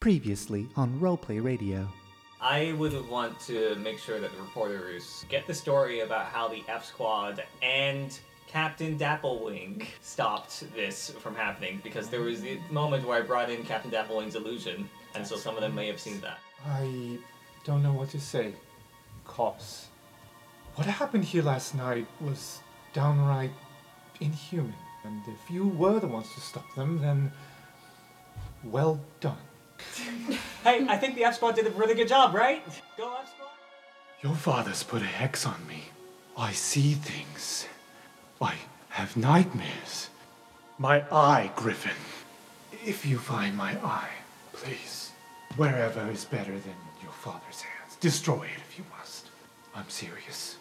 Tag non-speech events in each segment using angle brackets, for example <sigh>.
Previously on Roleplay Radio. I would want to make sure that the reporters get the story about how the F Squad and Captain Dapplewing stopped this from happening because there was the moment where I brought in Captain Dapplewing's illusion, and so some of them may have seen that. I don't know what to say. Koss. What happened here last night was downright inhuman. And if you were the ones to stop them, then well done. <laughs> Hey, I think the F Squad did a really good job, right? Go F Squad! Your father's put a hex on me. I see things. I have nightmares. My eye, Griffin. If you find my eye, please, wherever is better than your father's hands, destroy it if you must. I'm serious.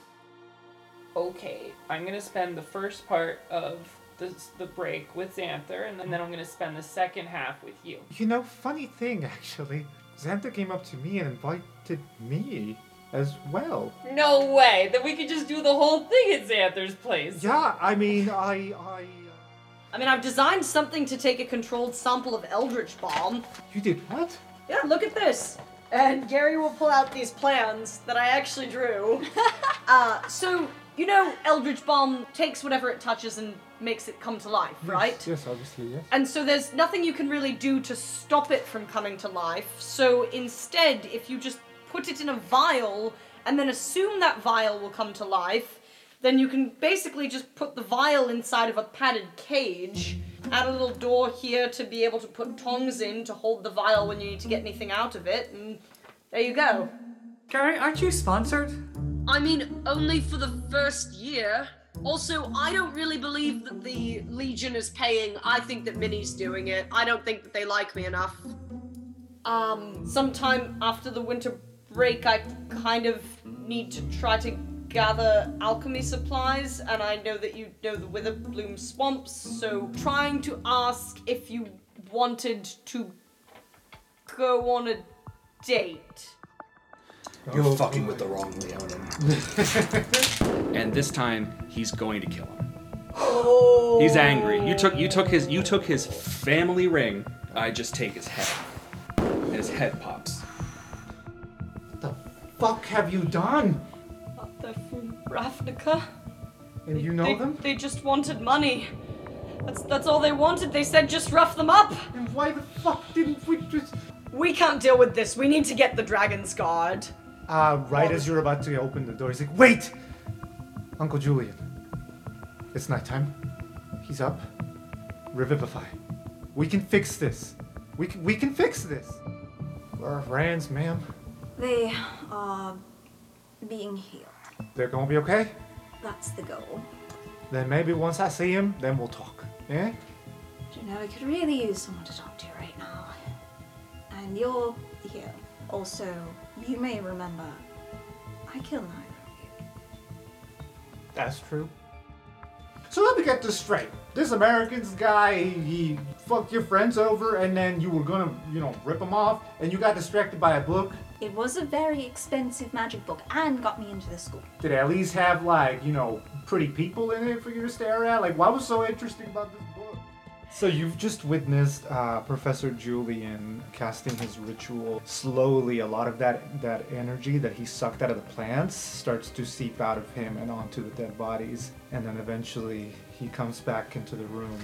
okay, I'm gonna spend the first part of the, the break with Xanther, and then I'm gonna spend the second half with you. You know, funny thing actually, Xanther came up to me and invited me as well. No way! Then we could just do the whole thing at Xanther's place. Yeah, I mean, I, I. I mean, I've designed something to take a controlled sample of Eldritch Bomb. You did what? Yeah, look at this. And Gary will pull out these plans that I actually drew. <laughs> uh, so, you know, Eldritch Bomb takes whatever it touches and makes it come to life, right? Yes, yes, obviously, yes. And so there's nothing you can really do to stop it from coming to life. So instead, if you just put it in a vial and then assume that vial will come to life, then you can basically just put the vial inside of a padded cage, add a little door here to be able to put tongs in to hold the vial when you need to get anything out of it, and there you go. Gary, aren't you sponsored? I mean, only for the first year. Also, I don't really believe that the Legion is paying. I think that Minnie's doing it. I don't think that they like me enough. Um, sometime after the winter break, I kind of need to try to gather alchemy supplies, and I know that you know the Witherbloom swamps, so trying to ask if you wanted to go on a date. You're fucking with the wrong Leonin. and this time he's going to kill him. Oh. He's angry. You took you took his you took his family ring. I just take his head, and his head pops. What the fuck have you done? They're from Ravnica. And you know they, them? They just wanted money. That's that's all they wanted. They said just rough them up. And why the fuck didn't we just. We can't deal with this. We need to get the Dragon's Guard. Uh, right as you're about to open the door, he's like, wait! Uncle Julian. It's nighttime. He's up. Revivify. We can fix this. We can, we can fix this. Where are Rans, ma'am? They are being healed. They're gonna be okay? That's the goal. Then maybe once I see him, then we'll talk. Yeah? Do you know, I could really use someone to talk to right now. And you're here. Also, you may remember, I killed neither of you. That's true. So let me get this straight. This American's guy, he, he fucked your friends over, and then you were gonna, you know, rip him off, and you got distracted by a book. It was a very expensive magic book and got me into the school. Did it at least have, like, you know, pretty people in it for you to stare at? Like, what was so interesting about this book? So you've just witnessed uh, Professor Julian casting his ritual. Slowly, a lot of that that energy that he sucked out of the plants starts to seep out of him and onto the dead bodies, and then eventually he comes back into the room.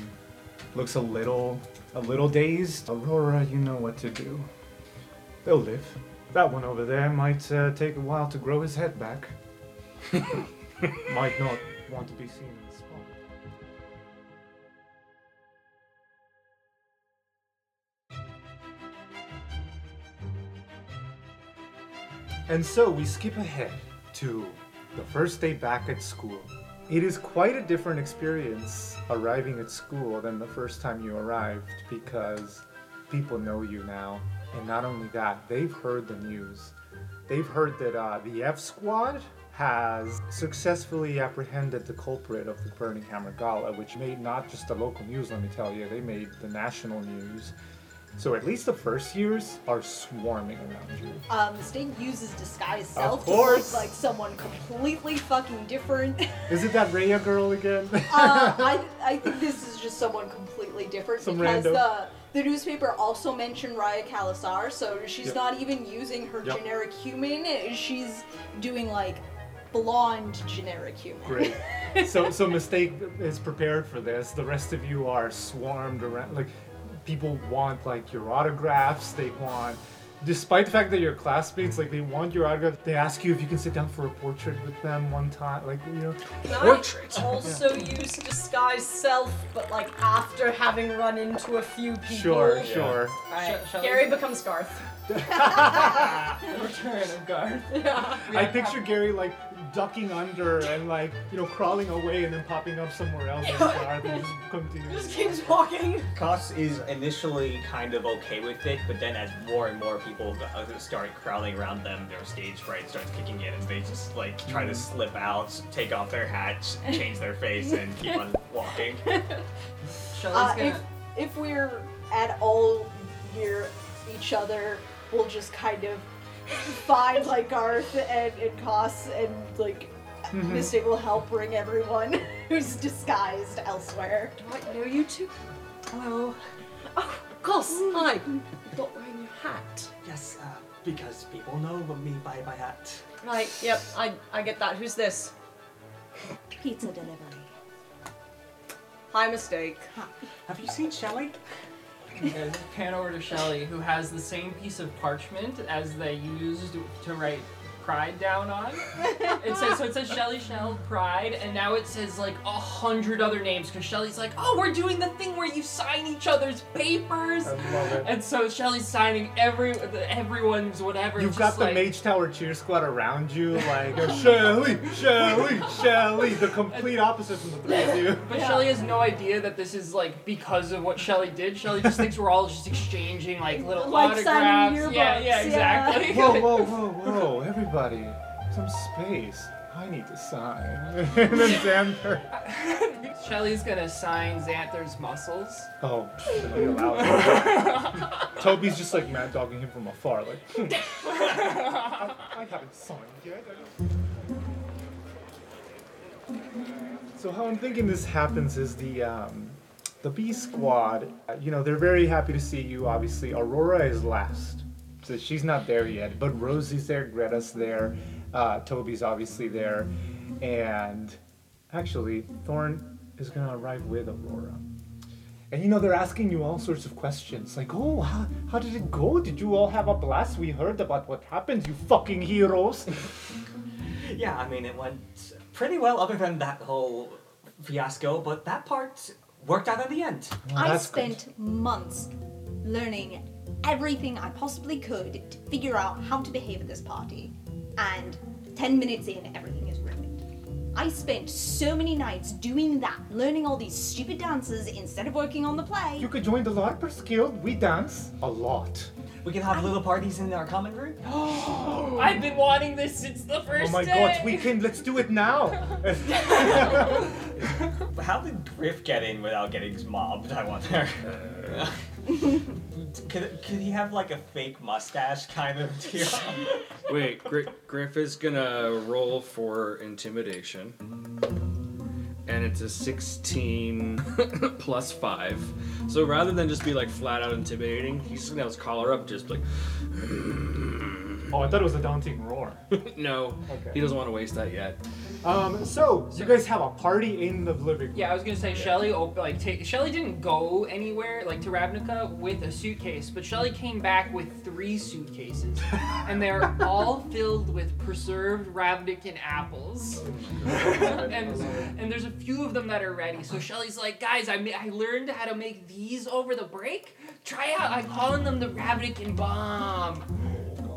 Looks a little, a little dazed. Aurora, you know what to do. They'll live. That one over there might uh, take a while to grow his head back. <laughs> might not want to be seen And so we skip ahead to the first day back at school. It is quite a different experience arriving at school than the first time you arrived because people know you now. And not only that, they've heard the news. They've heard that uh, the F Squad has successfully apprehended the culprit of the Burning Hammer Gala, which made not just the local news, let me tell you, they made the national news. So at least the first years are swarming around you. Um, Sting uses disguise Of self to look like someone completely fucking different. <laughs> Is it that Raya girl again? uh, I, I think this is just someone completely different Some because rando. the the newspaper also mentioned Raya Kalasar, so she's Yep. not even using her Yep. generic human. She's doing like blonde generic human. Great. <laughs> so so mistake is prepared for this. The rest of you are swarmed around. Like people want like your autographs. They want. Despite the fact that you're classmates, like they want your autograph, they ask you if you can sit down for a portrait with them one time. Like you know, Can I Portrait. also use disguise self, but like after having run into a few people? sure, sure. Alright, Sh- shall Gary becomes Garth. Return of Garth. <laughs> Yeah. I picture Gary like ducking under and like you know crawling away and then popping up somewhere else and <laughs> Garth and just continue. Just keeps walking. Koss is initially kind of okay with it, but then as more and more people uh, start crowding around them, their stage fright starts kicking in, and they just like try to slip out, take off their hats, change their face, and keep on <laughs> walking. Uh, gonna. if if we're at all near each other, we'll just kind of find like Garth and and Koss and like Mm-hmm. Mistake will help bring everyone <laughs> who's disguised elsewhere. Do I know you two? Hello. Oh, of course. Hi. You're not wearing your hat. Yes, uh, because people know me by my hat. Right. Yep. I I get that. Who's this? Pizza delivery. High mistake. Have you seen Shelly? Just pan over to Shelly, who has the same piece of parchment as they used to write Pride down on. <laughs> It says so. It says Shelly Shell Pride, and now it says like a hundred other names because Shelly's like, oh, we're doing the thing where you sign each other's papers, I love it. and so Shelly's signing every everyone's whatever. You've got the like, Mage Tower cheer squad around you, like oh, Shelly, Shelly, Shelly. The complete opposite from the three of you. But Shelly has no idea that this is like because of what Shelly did. Shelly just thinks we're all just exchanging like little Like autographs. Yeah, yeah, yearbooks, yeah. exactly. Whoa, whoa, whoa, whoa! Everybody, some space. I need to sign. <laughs> <laughs> and then Xanther. <laughs> Shelly's gonna sign Xanther's muscles. Oh, you allowed. Toby's just like mad dogging him from afar, like. "Hmm, I, I haven't signed yet. So how I'm thinking this happens is the um, the B squad. uh, You know, they're very happy to see you. Obviously, Aurora is last, so she's not there yet. But Rosie's there, Greta's there, uh, Toby's obviously there, and actually, Thorn is gonna arrive with Aurora. And you know, they're asking you all sorts of questions. Like, oh, how, how did it go? Did you all have a blast? We heard about what happened, you fucking heroes. <laughs> Yeah, I mean, it went pretty well, other than that whole fiasco, but that part worked out in the end. Well, I that's good. spent months learning everything I possibly could to figure out how to behave at this party. And 10 minutes in, everything is ruined. I spent so many nights doing that, learning all these stupid dances instead of working on the play. You could join the LARPers Guild. We dance a lot. We can have little parties in our common room. <gasps> Oh I've been wanting this since the first Oh my day. god, we can. Let's do it now. <laughs> How did Griff get in without getting mobbed? I wonder. <laughs> could, could he have like a fake mustache kind of deal? <laughs> Wait, Gri- Griff is gonna roll for intimidation. And it's a 16 <laughs> plus 5. So rather than just be like flat out intimidating, he's gonna have his collar up, just like, oh, I thought it was a daunting roar. <laughs> <laughs> no, Okay. he doesn't want to waste that yet. Um, so you guys have a party in the living room. Yeah, I was gonna say Shelly. Op- like, take Shelly didn't go anywhere like to Ravnica with a suitcase, but Shelly came back with three suitcases, <laughs> and they're all filled with preserved Ravnican apples. and and there's a few of them that are ready. So Shelly's like, guys, I ma- I learned how to make these over the break. Try out. I'm calling them the Ravnican bomb.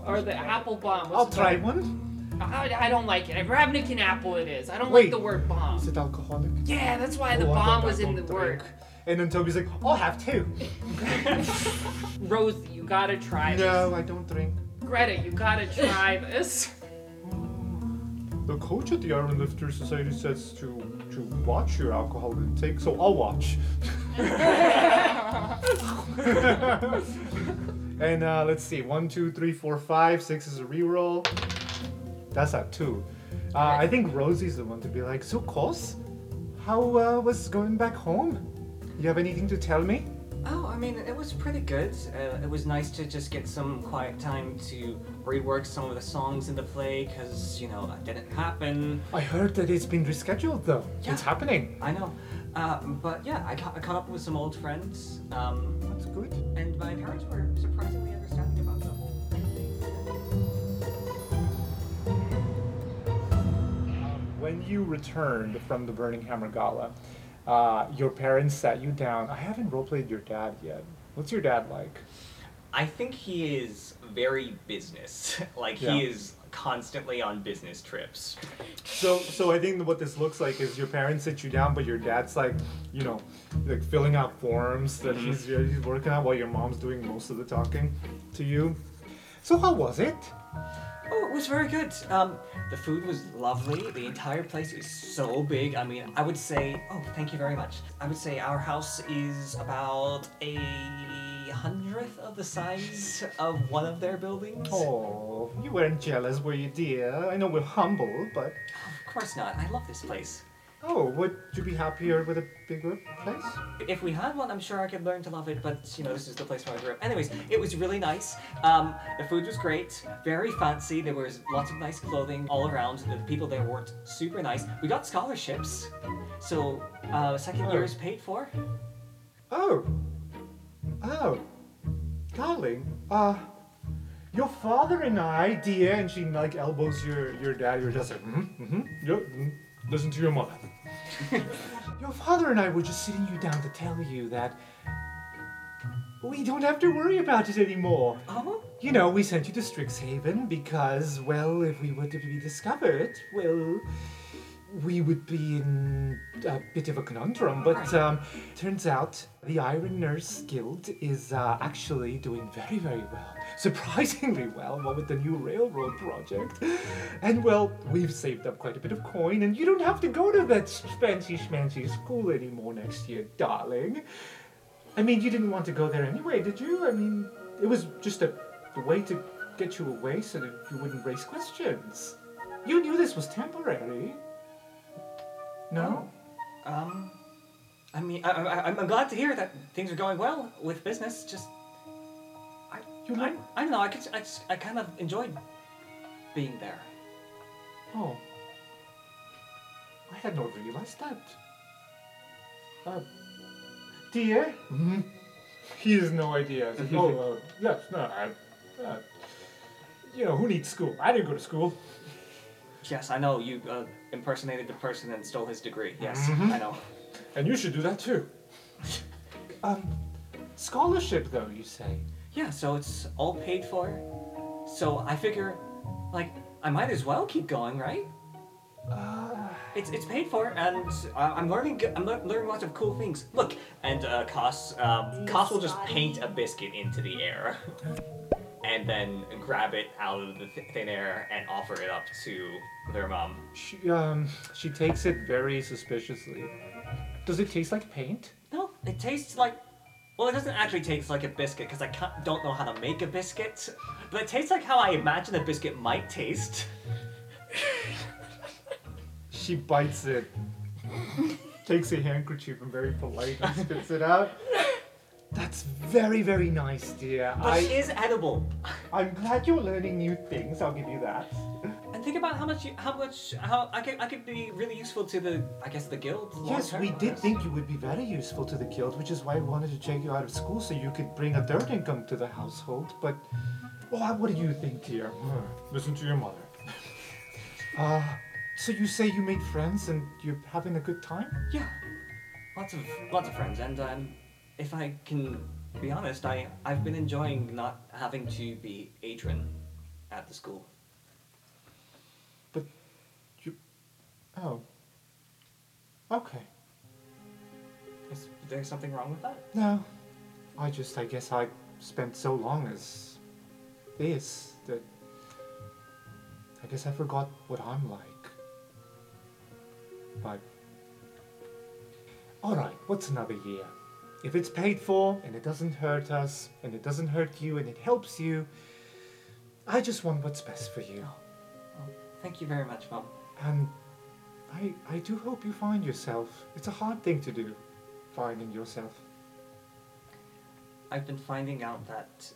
Or the apple bomb. I'll try one. I, I don't like it. A Ravnican apple it is. I don't Wait. like the word bomb. Is it alcoholic? Yeah, that's why the Oh, I bomb was in the don't word. And then Toby's like, I'll have two. <laughs> Rose, you gotta try this. No, I don't drink. Greta, you gotta try <laughs> this. The coach at the Iron Lifter Society says to to watch your alcohol intake, so I'll watch. <laughs> and uh, let's see, one, two, three, four, five, six is a reroll. That's a two. Uh, I think Rosie's the one to be like, so Koss, how uh, was going back home? You have anything to tell me? Oh, I mean, it was pretty good. Uh, it was nice to just get some quiet time to rework some of the songs in the play, because, you know, that didn't happen. I heard that it's been rescheduled though. Yeah. It's happening. I know. Uh, but yeah, I, ca- I caught up with some old friends, um, That's good. and my parents were surprisingly understanding about the whole thing. When you returned from the Burning Hammer Gala, uh, your parents sat you down. I haven't roleplayed your dad yet. What's your dad like? I think he is very business. <laughs> like Yeah. he is constantly on business trips. So, so I think what this looks like is your parents sit you down, but your dad's like, you know, like filling out forms that he's he's working on while your mom's doing most of the talking to you. So how was it? Oh, it was very good. Um, the food was lovely. The entire place is so big. I mean, I would say, oh, thank you very much. I would say our house is about a hundredth of the size of one of their buildings. Oh, you weren't jealous, were you, dear? I know we're humble, but Of course not. I love this place. oh, would you be happier with a bigger place? If we had one, I'm sure I could learn to love it, but you know, this is the place where I grew up. Anyways, it was really nice. Um, the food was great, very fancy. There was lots of nice clothing all around. The people there worked super nice. We got scholarships, so uh, second Oh. year is paid for. Oh, oh, darling, uh, your father and I, dear, and she like elbows your your dad. You're just like, mm-hmm, mm-hmm, yep, mm, listen to your mother. <laughs> your father and I were just sitting you down to tell you that we don't have to worry about it anymore. Oh, You know, we sent you to Strixhaven because, well, if we were to be discovered, well, we would be in a bit of a conundrum. But um, turns out the Iron Nurse Guild is uh, actually doing very, very well. Surprisingly well, what with the new railroad project. And well, we've saved up quite a bit of coin, and you don't have to go to that fancy schmancy school anymore next year, darling. I mean, you didn't want to go there anyway, did you? I mean, it was just a, a way to get you away so that you wouldn't raise questions. You knew this was temporary. No? um, I mean, I, I, I'm glad to hear that things are going well with business. Just, I, You I, like? I don't know. I could, I, I kind of enjoyed being there. Oh. I had not realized that. Uh, dear? Mm-hmm. He has no idea. Like, <laughs> oh, uh, yes, no, I, uh, you know, who needs school? I didn't go to school. Yes, I know you uh, impersonated the person and stole his degree. Yes, Mhm. I know. And you should do that too. um, scholarship, though, you say? Yeah, so it's all paid for. So I figure, like, I might as well keep going, right? Uh, It's it's paid for, and uh, I'm learning. I'm lear- learning lots of cool things. Look, And uh, Koss, um, Koss will just paint a biscuit into the air, <laughs> and then grab it out of the th- thin air and offer it up to their mom. she, um, she takes it very suspiciously. Does it taste like paint? no, it tastes like. Well, it doesn't actually taste like a biscuit because I don't know how to make a biscuit, but it tastes like how I imagine a biscuit might taste. <laughs> She bites it, <laughs> takes a handkerchief and very politely spits it out. <laughs> That's very, very nice, dear. But I, it is edible. I'm glad you're learning new things. I'll give you that. And think about how much, you, how much, how I could, I could be really useful to the, I guess, the guild. Yes, we did this. think you would be very useful to the guild, which is why we wanted to take you out of school so you could bring a third income to the household. But, well, what do you think, dear? Hmm, Listen to your mother. <laughs> Uh, so you say you made friends and you're having a good time? Yeah, lots of lots of friends, and um, if I can be honest, I I've been enjoying not having to be Adrian at the school. But you. Oh. Okay. Is there something wrong with that? No. I just, I guess I spent so long as this that I guess I forgot what I'm like. But. Alright, what's another year? If it's paid for and it doesn't hurt us and it doesn't hurt you and it helps you, I just want what's best for you. Oh, well, thank you very much, Mom. And I, I do hope you find yourself. It's a hard thing to do, finding yourself. I've been finding out that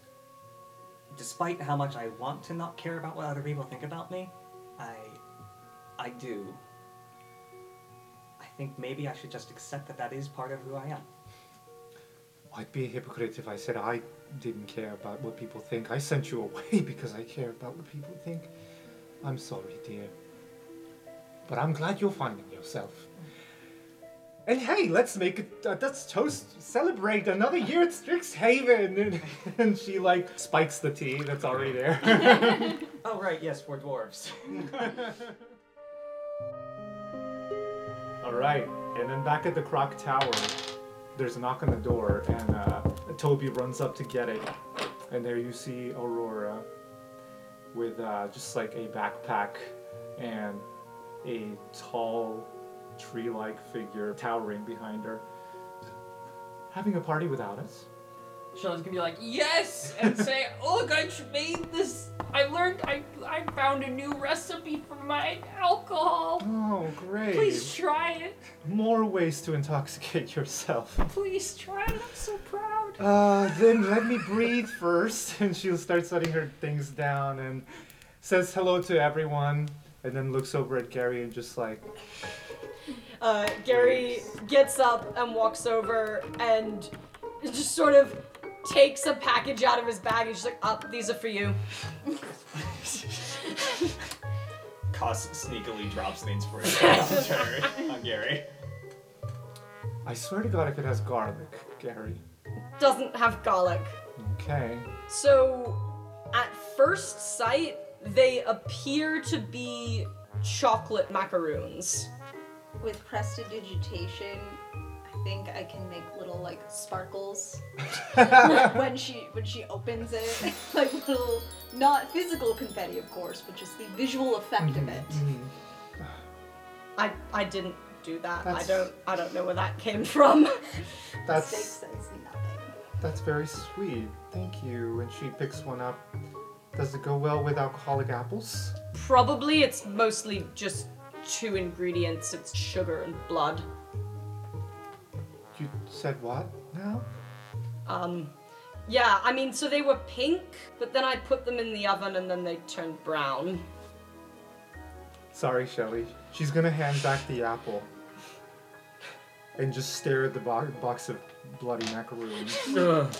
despite how much I want to not care about what other people think about me, I I do. I think maybe I should just accept that that is part of who I am. I'd be a hypocrite if I said I didn't care about what people think. I sent you away <laughs> because I care about what people think. I'm sorry, dear. But I'm glad you're finding yourself. And hey, let's make a, uh, let's toast, celebrate another year at Strixhaven. <laughs> And, and she like spikes the tea that's already there. <laughs> Oh right, yes, we're dwarves. All right, and then back at the Croc Tower, there's a knock on the door, and uh, Toby runs up to get it, and there you see Aurora with uh, just like a backpack and a tall, tree-like figure towering behind her, having a party without us. Shelly's gonna be like, yes, and say, oh, look, I tr- made this. I learned. I I found a new recipe for my alcohol. Oh, great! Please try it. More ways to intoxicate yourself. Please try it. I'm so proud. Uh, then let me breathe first. <laughs> And she'll start setting her things down and says hello to everyone. And then looks over at Gary and just like, Uh, Gary gets up and walks over and just sort of takes a package out of his bag and she's like, up, these are for you. Koss sneakily drops the inspiration on Jerry- on Gary. I swear to God, if it has garlic, Gary. Doesn't have garlic. Okay. So, at first sight, they appear to be chocolate macaroons. With prestidigitation, I think I can make little like sparkles <laughs> when she when she opens it, <laughs> like little not physical confetti, of course, but just the visual effect of mm-hmm, it. Mm-hmm. I I didn't do that. I don't I don't know where that came from. <laughs> That's Mistake says nothing. that's very sweet. Thank you. And she picks one up. Does it go well with alcoholic apples? Probably it's mostly just two ingredients. It's sugar and blood. You said what now? Um, yeah, I mean, so they were pink, but then I put them in the oven and then they turned brown. Sorry, Shelly. She's gonna hand back the apple. And just stare at the bo- box of bloody macaroons. <laughs> Ugh.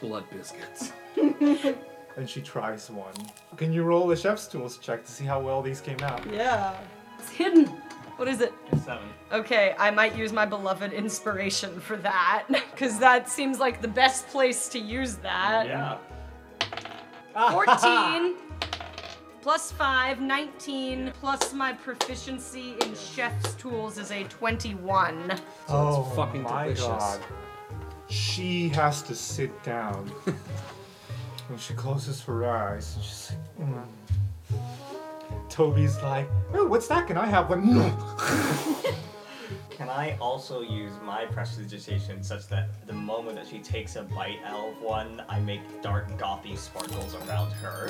Blood biscuits. <laughs> and she tries one. Can you roll a chef's tools check to see how well these came out? Yeah. It's hidden. What is it? Seven. Okay, I might use my beloved inspiration for that, <laughs> because that seems like the best place to use that. Yeah. 14 <laughs> plus 5, 19, plus my proficiency in chef's tools is a 21. oh fucking my delicious. god. She has to sit down. <laughs> when she closes her eyes, she's like, mm. Toby's like, oh, what's that? Can I have one? <laughs> Can I also use my prestidigitation such that the moment that she takes a bite out of one, I make dark gothy sparkles around her?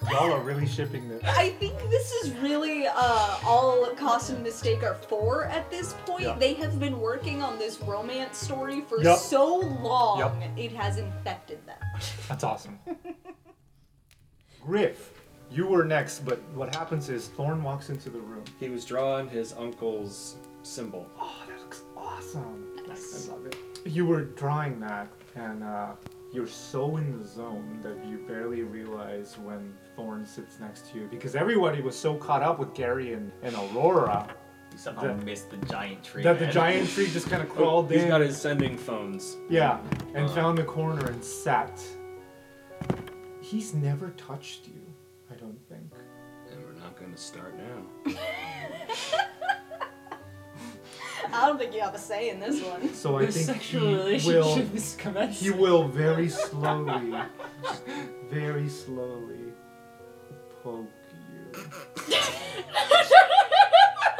<laughs> Y'all are really shipping this. I think this is really uh, all Koss and Mistake are for at this point. Yeah. They have been working on this romance story for Yup. so long, Yup. it has infected them. That's awesome. <laughs> Griff, you were next, but what happens is Thorn walks into the room. He was drawing his uncle's symbol. Oh, that looks awesome. I love it. You were drawing that, and uh, you're so in the zone that you barely realize when Thorn sits next to you because everybody was so caught up with Gary and, and Aurora You somehow That- missed the giant tree. that the giant tree just kind of <laughs> Oh, crawled he's in. He's got his sending phones. Yeah, and Uh. found a corner and sat. He's never touched you, I don't think. And we're not going to start now. <laughs> I don't think you have a say in this one. So I The think sexual he relationship will. is <laughs> commencing. He will very slowly, very slowly poke you <laughs>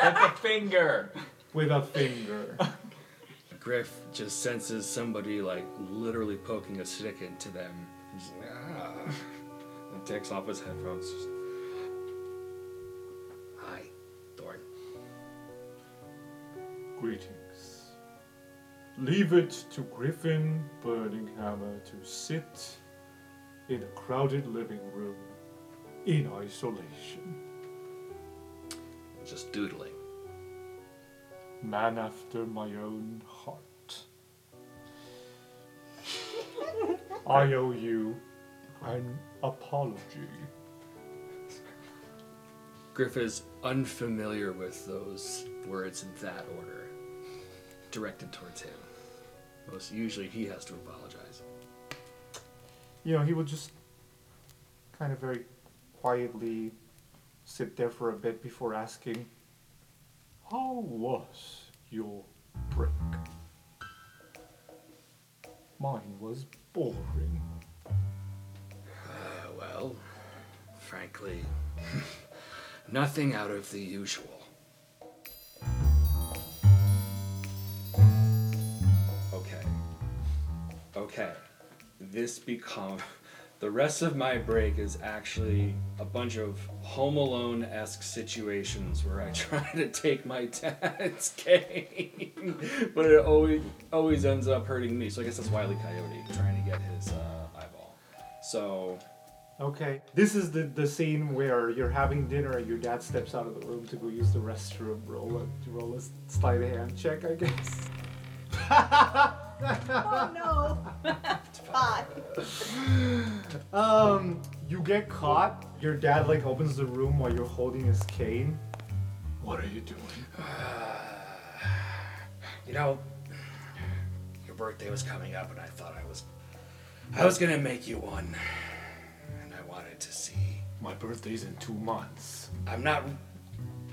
With a finger. with a finger. Griff just senses somebody like literally poking a stick into them. He's like, ah. And takes off his headphones. Hi, Thorn. Greetings. Leave it to Griffin Burninghammer to sit in a crowded living room in isolation. Just doodling. Man after my own heart. <laughs> I owe you an apology. Griff is unfamiliar with those words in that order, directed towards him. Most usually, he has to apologize. You know, he will just kind of very quietly sit there for a bit before asking, How was your break? Mine was boring. Uh, well, frankly, <laughs> nothing out of the usual. Okay. Okay. This become the rest of my break is actually a bunch of Home Alone esque situations where I <laughs> try to take my dad's <laughs> cane, but it always always ends up hurting me. So I guess that's Wile E. Coyote trying to get his uh, eyeball. So Okay. This is the, the scene where you're having dinner and your dad steps out of the room to go use the restroom. Roll a roll a sleight of hand check, I guess. <laughs> oh no. Five. <laughs> Um, you get caught. Your dad like opens the room while you're holding his cane. What are you doing? <sighs> You know, your birthday was coming up, and I thought I was, I was gonna make you one, and I wanted to see. My birthday's in two months. I'm not,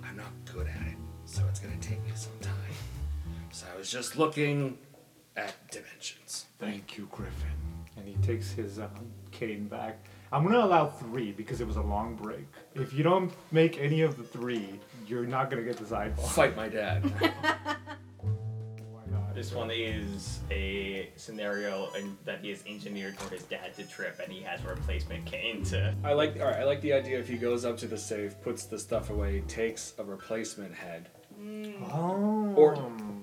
I'm not good at it, so it's gonna take me some time. So I was just looking at dimensions. Thank you, Griffin. And he takes his um, cane back. I'm gonna allow three because it was a long break. If you don't make any of the three, you're not gonna get the eyeball. Fight my dad. <laughs> Why not? This one is a scenario and that he has engineered for his dad to trip, and he has a replacement cane to. I like, all right. I like the idea if he goes up to the safe, puts the stuff away, takes a replacement head. Oh. Or-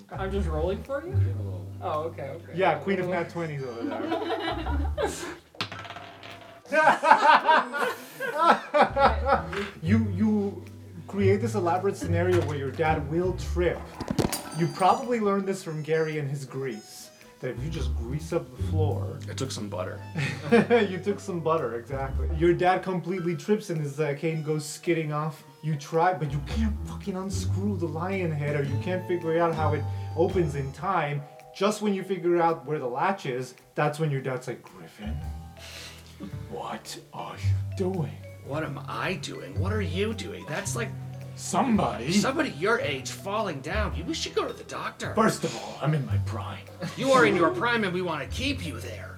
<laughs> I'm just rolling for you? Give a little. Oh, okay, okay. Yeah, Queen of Nat 20s over there. <laughs> you you create this elaborate scenario where your dad will trip. You probably learned this from Gary and his grease. That if you just grease up the floor, I took some butter. <laughs> you took some butter, exactly. Your dad completely trips and his uh, cane goes skidding off. You try, but you can't fucking unscrew the lion head, or you can't figure out how it opens in time. Just when you figure out where the latch is, that's when your dad's like, Griffin, what are you doing? What am I doing? What are you doing? That's like Somebody. somebody your age falling down. You should go to the doctor. First of all, I'm in my prime. You are in your prime, and we want to keep you there.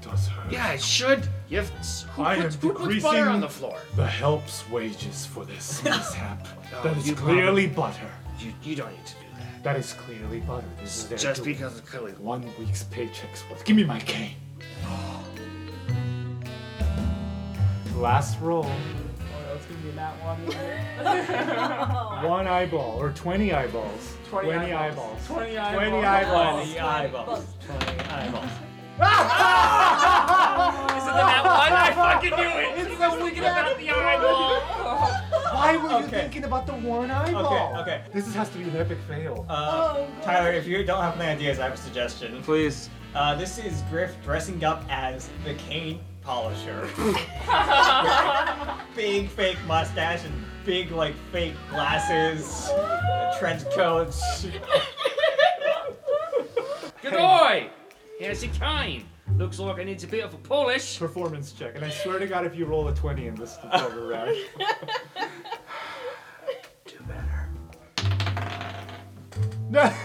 My back does hurt. Yeah, it should. You've who I puts, am who puts butter on the floor? The help's wages for this <laughs> mishap. Oh, that is you clearly butter. You you don't need to do that. That is clearly butter. This is their Just doing. because it's clearly One week's paycheck's worth. Give me my cane. <gasps> Last roll. Oh, that's gonna be that one. <laughs> <laughs> One eyeball or 20 eyeballs. 20 eyeballs. eyeballs. 20 20 eyeballs. eyeballs. 20 eyeballs. 20 eyeballs. Isn't that one? I fucking knew it. It's the thinking about the eyeball. Why were you Okay. thinking about the one eyeball? Okay, okay. This has to be an epic fail. Uh, Tyler, if you don't have any ideas, I have a suggestion. Please. Uh, this is Griff dressing up as the cane polisher. <laughs> big fake mustache and big like fake glasses, trench coats. Good boy. Here's your cane. Looks like it needs a bit of a polish. Performance check. And I swear to God, if you roll a 20 in this tutorial <laughs> round. Do better. <laughs>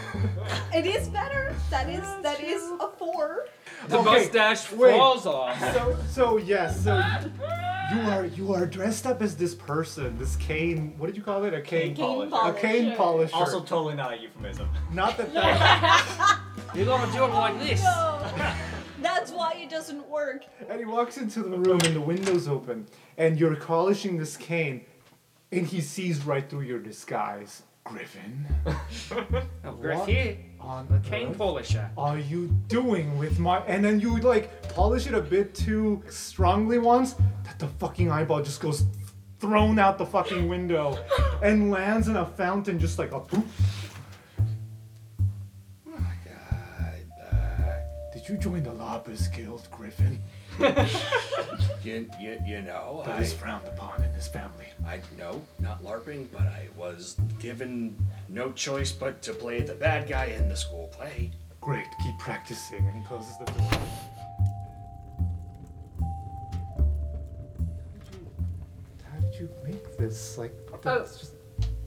It is better. That is that is a four. The Okay, mustache wait. falls off. so, so yes, so <laughs> you are you are dressed up as this person, this cane. What did you call it? A cane, Cane a polisher. cane polisher. Also, totally not a euphemism. not that that. <laughs> You're gonna do it like this. No. That's why it doesn't work. and he walks into the room, and the window's open, and you're polishing this cane, and he sees right through your disguise. Griffin. Griff, What here. On The cane earth polisher. are you doing with my? And then you like polish it a bit too strongly once that the fucking eyeball just goes thrown out the fucking window <laughs> and lands in a fountain just like a poof. Oh Did you join the LARPers Guild, Griffin? <laughs> You, you, you know, That I, is frowned upon in this family. I no, not LARPing, but I was given no choice but to play the bad guy in the school play. Great, keep practicing. And he closes the door. How did you make this? Like, Oh, that's just,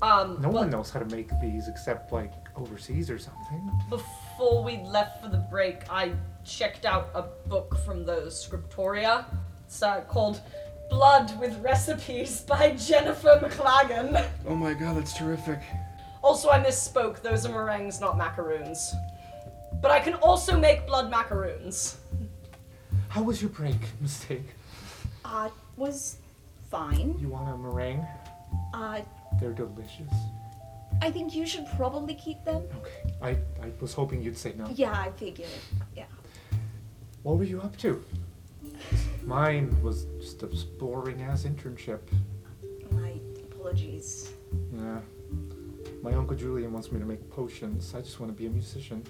Um, no well, one knows how to make these except like overseas or something. before we left for the break, I checked out a book from the Scriptoria. It's uh, called Blood with Recipes by Jennifer McLagan. Oh my god, that's terrific. Also, I misspoke. Those are meringues, not macaroons. But I can also make blood macaroons. How was your break? <laughs> Mistake. Uh, was fine. You want a meringue? Uh, They're delicious. I think you should probably keep them. Okay. I, I was hoping you'd say no. Yeah, I figured. Yeah. What were you up to? Mine was just a boring ass internship. My apologies. Yeah. My uncle Julian wants me to make potions. I just want to be a musician.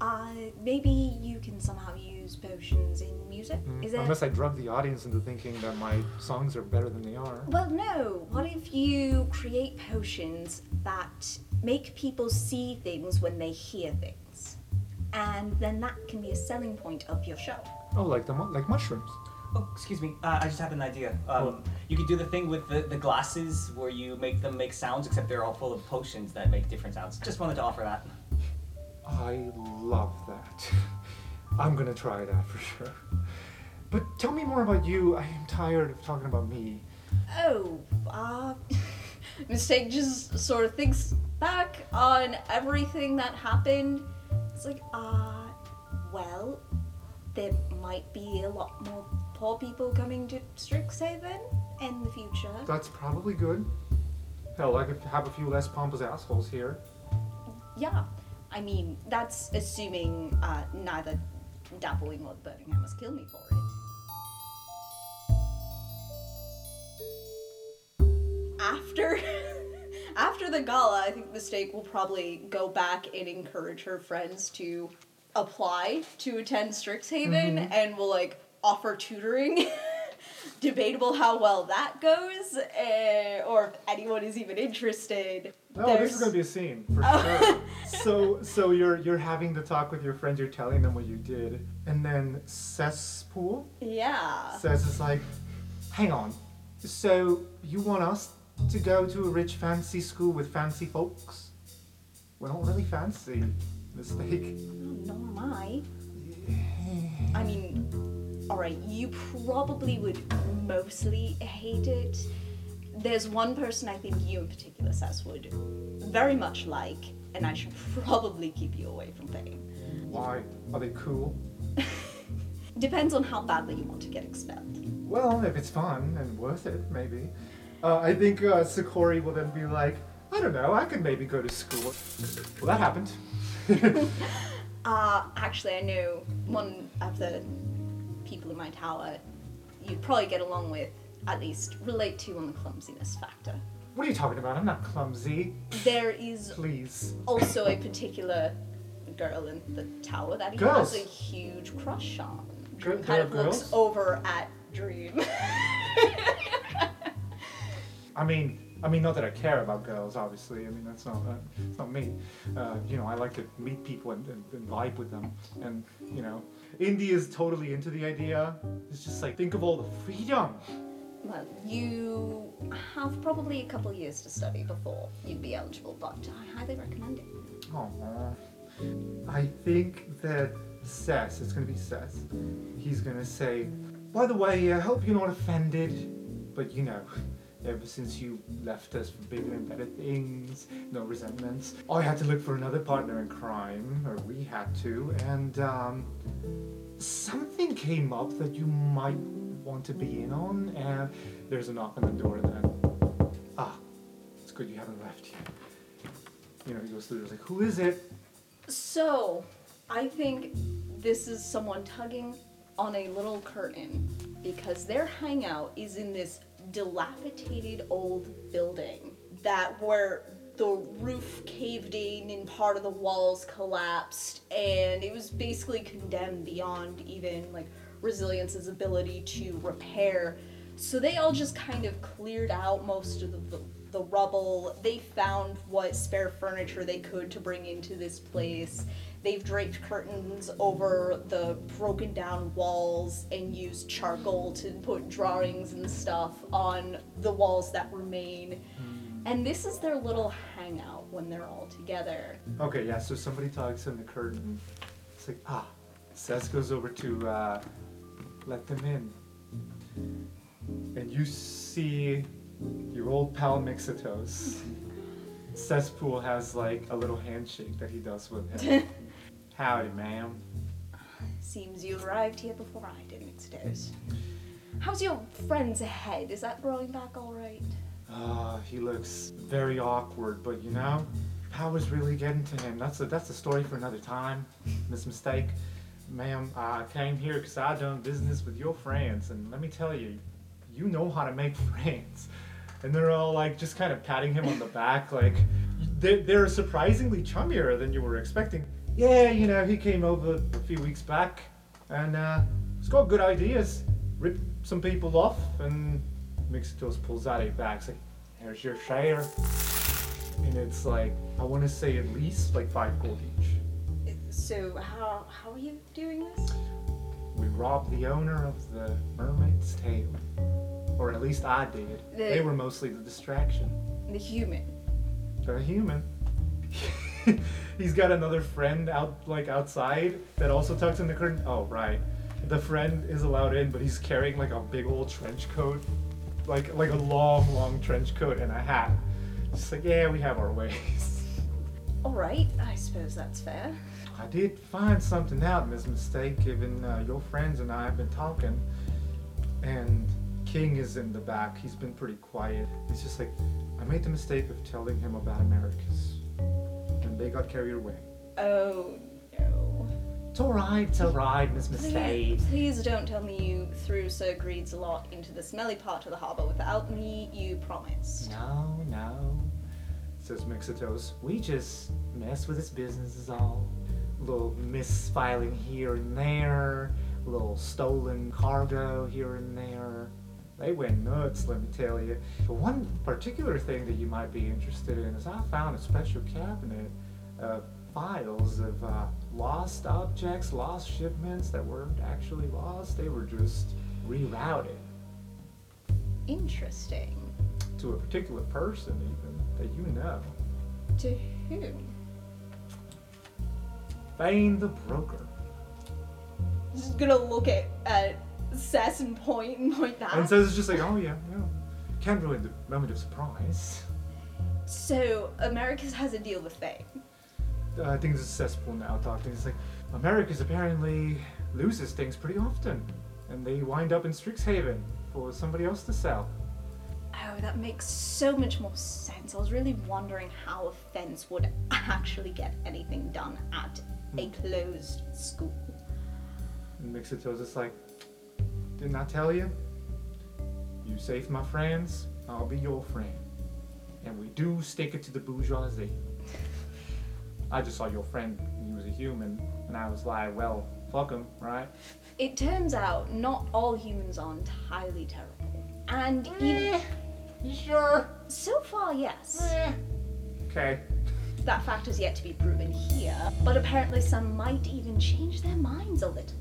Uh, maybe you can somehow use potions in music? Mm, Is it? Unless I drug the audience into thinking that my songs are better than they are. Well, no. What if you create potions that make people see things when they hear things? And then that can be a selling point of your show. Oh, like the mu- like mushrooms. Oh, excuse me. Uh, I just had an idea. Um, you could do the thing with the, the glasses where you make them make sounds, except they're all full of potions that make different sounds. Just wanted to offer that. I love that. <laughs> I'm gonna try that for sure. But tell me more about you. I am tired of talking about me. Oh, uh, <laughs> Mistake just sort of thinks back on everything that happened. It's like, uh, well, there might be a lot more poor people coming to Strixhaven in the future. That's probably good. Hell, I could have a few less pompous assholes here. Yeah. I mean, that's assuming uh, neither Dapplewing or Burninghammer must kill me for it. after <laughs> after the gala, I think Mistake will probably go back and encourage her friends to apply to attend Strixhaven and will like offer tutoring. <laughs> Debatable how well that goes, uh, or if anyone is even interested. No, this There's- is gonna be a scene for <laughs> Oh. sure. so, so you're you're having the talk with your friends. You're telling them what you did, and then cesspool Yeah. says it's like, hang on. So you want us to go to a rich fancy school with fancy folks? We're not really fancy. Mistake. Nor am I. I mean, alright, you probably would mostly hate it. There's one person I think you in particular, Sess, would very much like, and I should probably keep you away from Fame. Why? Are they cool? <laughs> Depends on how badly you want to get expelled. Well, if it's fun and worth it, maybe. Uh, I think uh, Sakori will then be like, I don't know, I could maybe go to school. Well, that happened. <laughs> Uh, actually, I know one of the people in my tower you'd probably get along with, at least relate to on the clumsiness factor. What are you talking about? I'm not clumsy. There is Please. also a particular girl in the tower that he Girls? has a huge crush on. Dream kind are of looks over at Dream. <laughs> I mean, I mean, not that I care about girls, obviously. I mean, that's not uh, it's not me. Uh, you know, I like to meet people and, and, and vibe with them. And you know, Indy is totally into the idea. It's just like think of all the freedom. well, you have probably a couple years to study before you'd be eligible, but I highly recommend it. Oh, I think that Seth, it's gonna be Seth. He's gonna say, by the way, I hope you're not offended, but you know, ever since you left us for bigger and better things, no resentments, I had to look for another partner in crime, or we had to, and um, something came up that you might want to be in on, and there's a knock on the door then. Ah, it's good you haven't left yet. you know, he goes through. He's like, "Who is it?" So, I think this is someone tugging on a little curtain because their hangout is in this dilapidated old building that where the roof caved in and part of the walls collapsed and it was basically condemned beyond even like resilience's ability to repair. So they all just kind of cleared out most of the, the, the rubble. They found what spare furniture they could to bring into this place they've draped curtains over the broken down walls and used charcoal to put drawings and stuff on the walls that remain and this is their little hangout when they're all together Okay, yeah. So somebody talks in the curtain. It's like, ah. Seth goes over to uh, let them in, and you see your old pal Mixitos. <laughs> Cesspool has like a little handshake that he does with him. <laughs> Howdy, ma'am. Seems you arrived here before I did, Mixtos. How's your friend's head? Is that growing back all right? Ah, he looks very awkward, but you know, power's really getting to him. That's a that's a story for another time. Miss Mistake, ma'am, I came here because I done business with your friends, and let me tell you, you know how to make <laughs> friends. And they're all like just kind of patting him on the back, like they're, they're surprisingly chummier than you were expecting. Yeah, you know, he came over a few weeks back, and uh, he's got good ideas. Ripped some people off, and Mixatos pulls out a bag. It's like, here's your share. And it's like, I want to say at least like five gold each. So how how are you doing this? We robbed the owner of the Mermaid's Tail. Or at least I did. The- They were mostly the distraction. The human. They're human. <laughs> <laughs> He's got another friend out like outside that also tucks in the curtain. Oh right. The friend is allowed in, but he's carrying like a big old trench coat. Like like a long, long trench coat and a hat. Just like, yeah, we have our ways. <laughs> Alright, I suppose that's fair. I did find something out, Miss Mistake, given uh, your friends and I have been talking. And King is in the back. He's been pretty quiet. He's just like, I made the mistake of telling him about Americas. And they got carried away. Oh no. It's alright, it's alright, Miss Mistake. Please, please don't tell me you threw Sir Greed's lot into the smelly part of the harbour without me, you promised. No, no, says Mixitos. We just mess with his business is all. little misfiling here and there, little stolen cargo here and there. They went nuts, let me tell you. But one particular thing that you might be interested in is I found a special cabinet of files of uh, lost objects, lost shipments that weren't actually lost. They were just rerouted Interesting. to a particular person, even that you know. To whom? Bane the broker. Just gonna look at, at Sess and point and point that. And says it's just like, oh yeah, yeah. Can't ruin the moment of surprise. so, Americas has a deal with Fame. Uh, I think this is cesspool now talking. It's like Americas apparently loses things pretty often, and they wind up in Strixhaven for somebody else to sell. Oh, that makes so much more sense. I was really wondering how a fence would actually get anything done at a closed school. And Mixito's just like, didn't I tell you? You saved my friends, I'll be your friend. And we do stick it to the bourgeoisie. I just saw your friend, he was a human, and I was like, well, fuck him, right? It turns out not all humans are entirely terrible. And even. You sure? So far, yes. Okay. That fact is yet to be proven here, but apparently some might even change their minds a little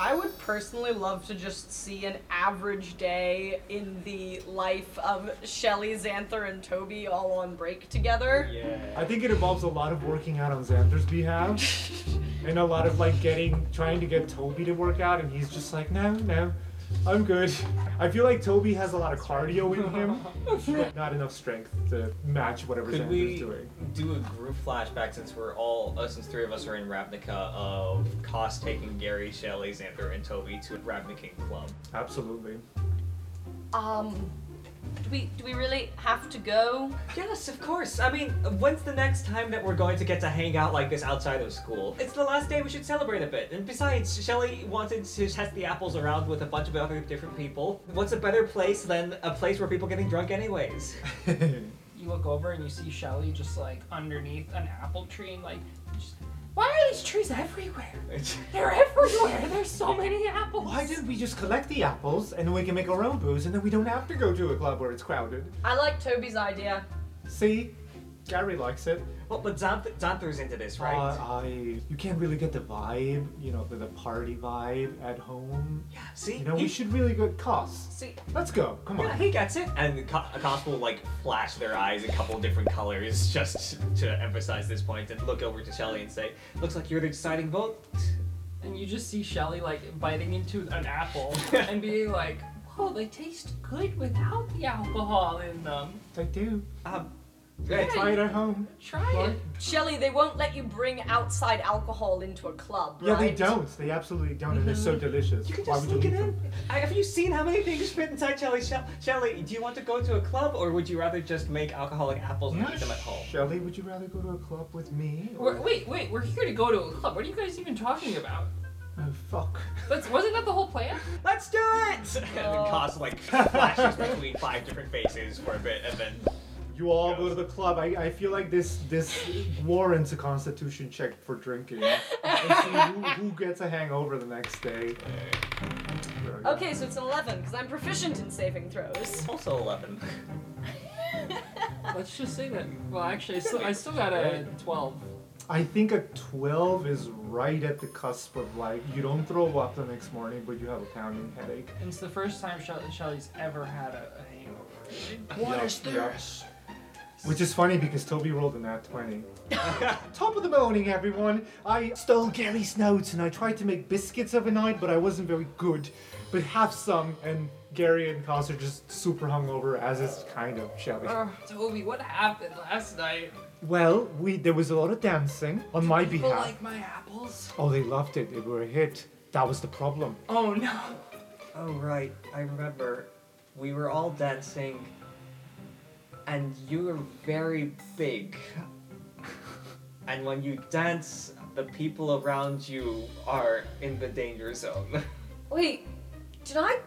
I would personally love to just see an average day in the life of Shelley, Xanther, and Toby all on break together. Oh, yeah. I think it involves a lot of working out on Xanther's behalf. <laughs> and a lot of like getting, trying to get Toby to work out, and he's just like, no, no, I'm good. I feel like Toby has a lot of cardio in him, but <laughs> not enough strength to match whatever Could Xanther's we doing. do a group flashback since we're all, uh, since three of us are in Ravnica, of Koss taking Gary, Shelley, Xanther, and Toby to a Ravnican club? Absolutely. Um, Do we do we really have to go? Yes, of course. I mean, when's the next time that we're going to get to hang out like this outside of school? It's the last day we should celebrate a bit. And besides, Shelley wanted to test the apples around with a bunch of other different people. What's a better place than a place where people are getting drunk anyways? <laughs> You look over and you see Shelley just like underneath an apple tree and like, just, why are these trees everywhere? They're everywhere. There's so many apples. Why didn't we just collect the apples and then we can make our own booze and then we don't have to go to a club where it's crowded? I like Toby's idea. See? Gary likes it. Well, but Xanth- Xanther's into this, right? Uh, I you can't really get the vibe, you know, the, the party vibe at home. Yeah, see? You know, we should really go Koss. See, Let's go. Come Yeah, on. he gets it. And Co- Koss will like flash their eyes a couple different colors just to emphasize this point and look over to Shelley and say, "Looks like you're the deciding vote." And you just see Shelley like biting into an apple <laughs> and being like, "Oh, they taste good without the alcohol in them. They do. Um, Yeah, Yeah, try it at home. Try What? it." Shelley, they won't let you bring outside alcohol into a club, Yeah, right? they don't. They absolutely don't, and they're so mm-hmm. delicious. You can Why just would you sneak it leave in. them? I, have you seen how many things fit inside Shelley? Shell- Shelley, do you want to go to a club or would you rather just make alcoholic apples and Yeah, eat them at home? Shelley, would you rather go to a club with me? We're, wait, wait, we're here to go to a club. What are you guys even talking about? Oh, fuck. That's, wasn't that the whole plan? <laughs> Let's do it! <laughs> and then Koss like <laughs> flashes between five different faces for a bit and then. You all go to the club. I, I feel like this this warrants a constitution check for drinking. and see who, who gets a hangover the next day. Okay, so it's an 11 because I'm proficient in saving throws. Also 11. Let's just say that. Well, actually, I still, I still got a 12. I think a 12 is right at the cusp of like, you don't throw up the next morning, but you have a pounding headache. And it's the first time Shell- Shelley's ever had a, a hangover. What is this? Which is funny because Toby rolled a nat 20. <laughs> Top of the morning, everyone. I stole Gary's notes and I tried to make biscuits overnight, but I wasn't very good. But have some, and Gary and Koss are just super hungover, as is kind of Shelley. Ugh, Toby, what happened last night? Well, we there was a lot of dancing on my People behalf. like my apples? Oh, they loved it. They were a hit. That was the problem. Oh no. Oh, right. I remember. We were all dancing, and you're very big. And when you dance, the people around you are in the danger zone. <laughs> Wait, did I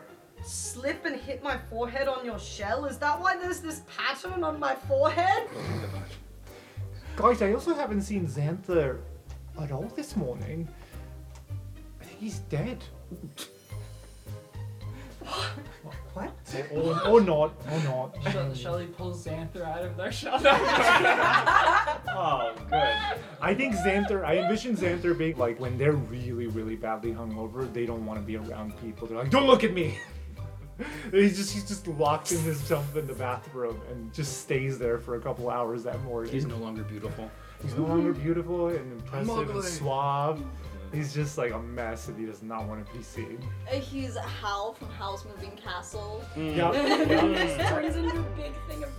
slip and hit my forehead on your shell? Is that why there's this pattern on my forehead? Guys, I also haven't seen Xanther at all this morning. I think he's dead. What? Or, or not. Or not. Shell- Shelley pulls Xanther out of their shell. <laughs> oh, good. I think Xanther, I envision Xanther being like when they're really, really badly hungover, they don't want to be around people. They're like, don't look at me! <laughs> he's just he's just locked in his himself in the bathroom and just stays there for a couple hours that morning. He's no longer beautiful. He's no longer beautiful and impressive and suave. He's just like a mess and he does not want to be seen. Uh, He's Howl from Howl's Moving Castle. Yep. this <laughs> turns into a big thing of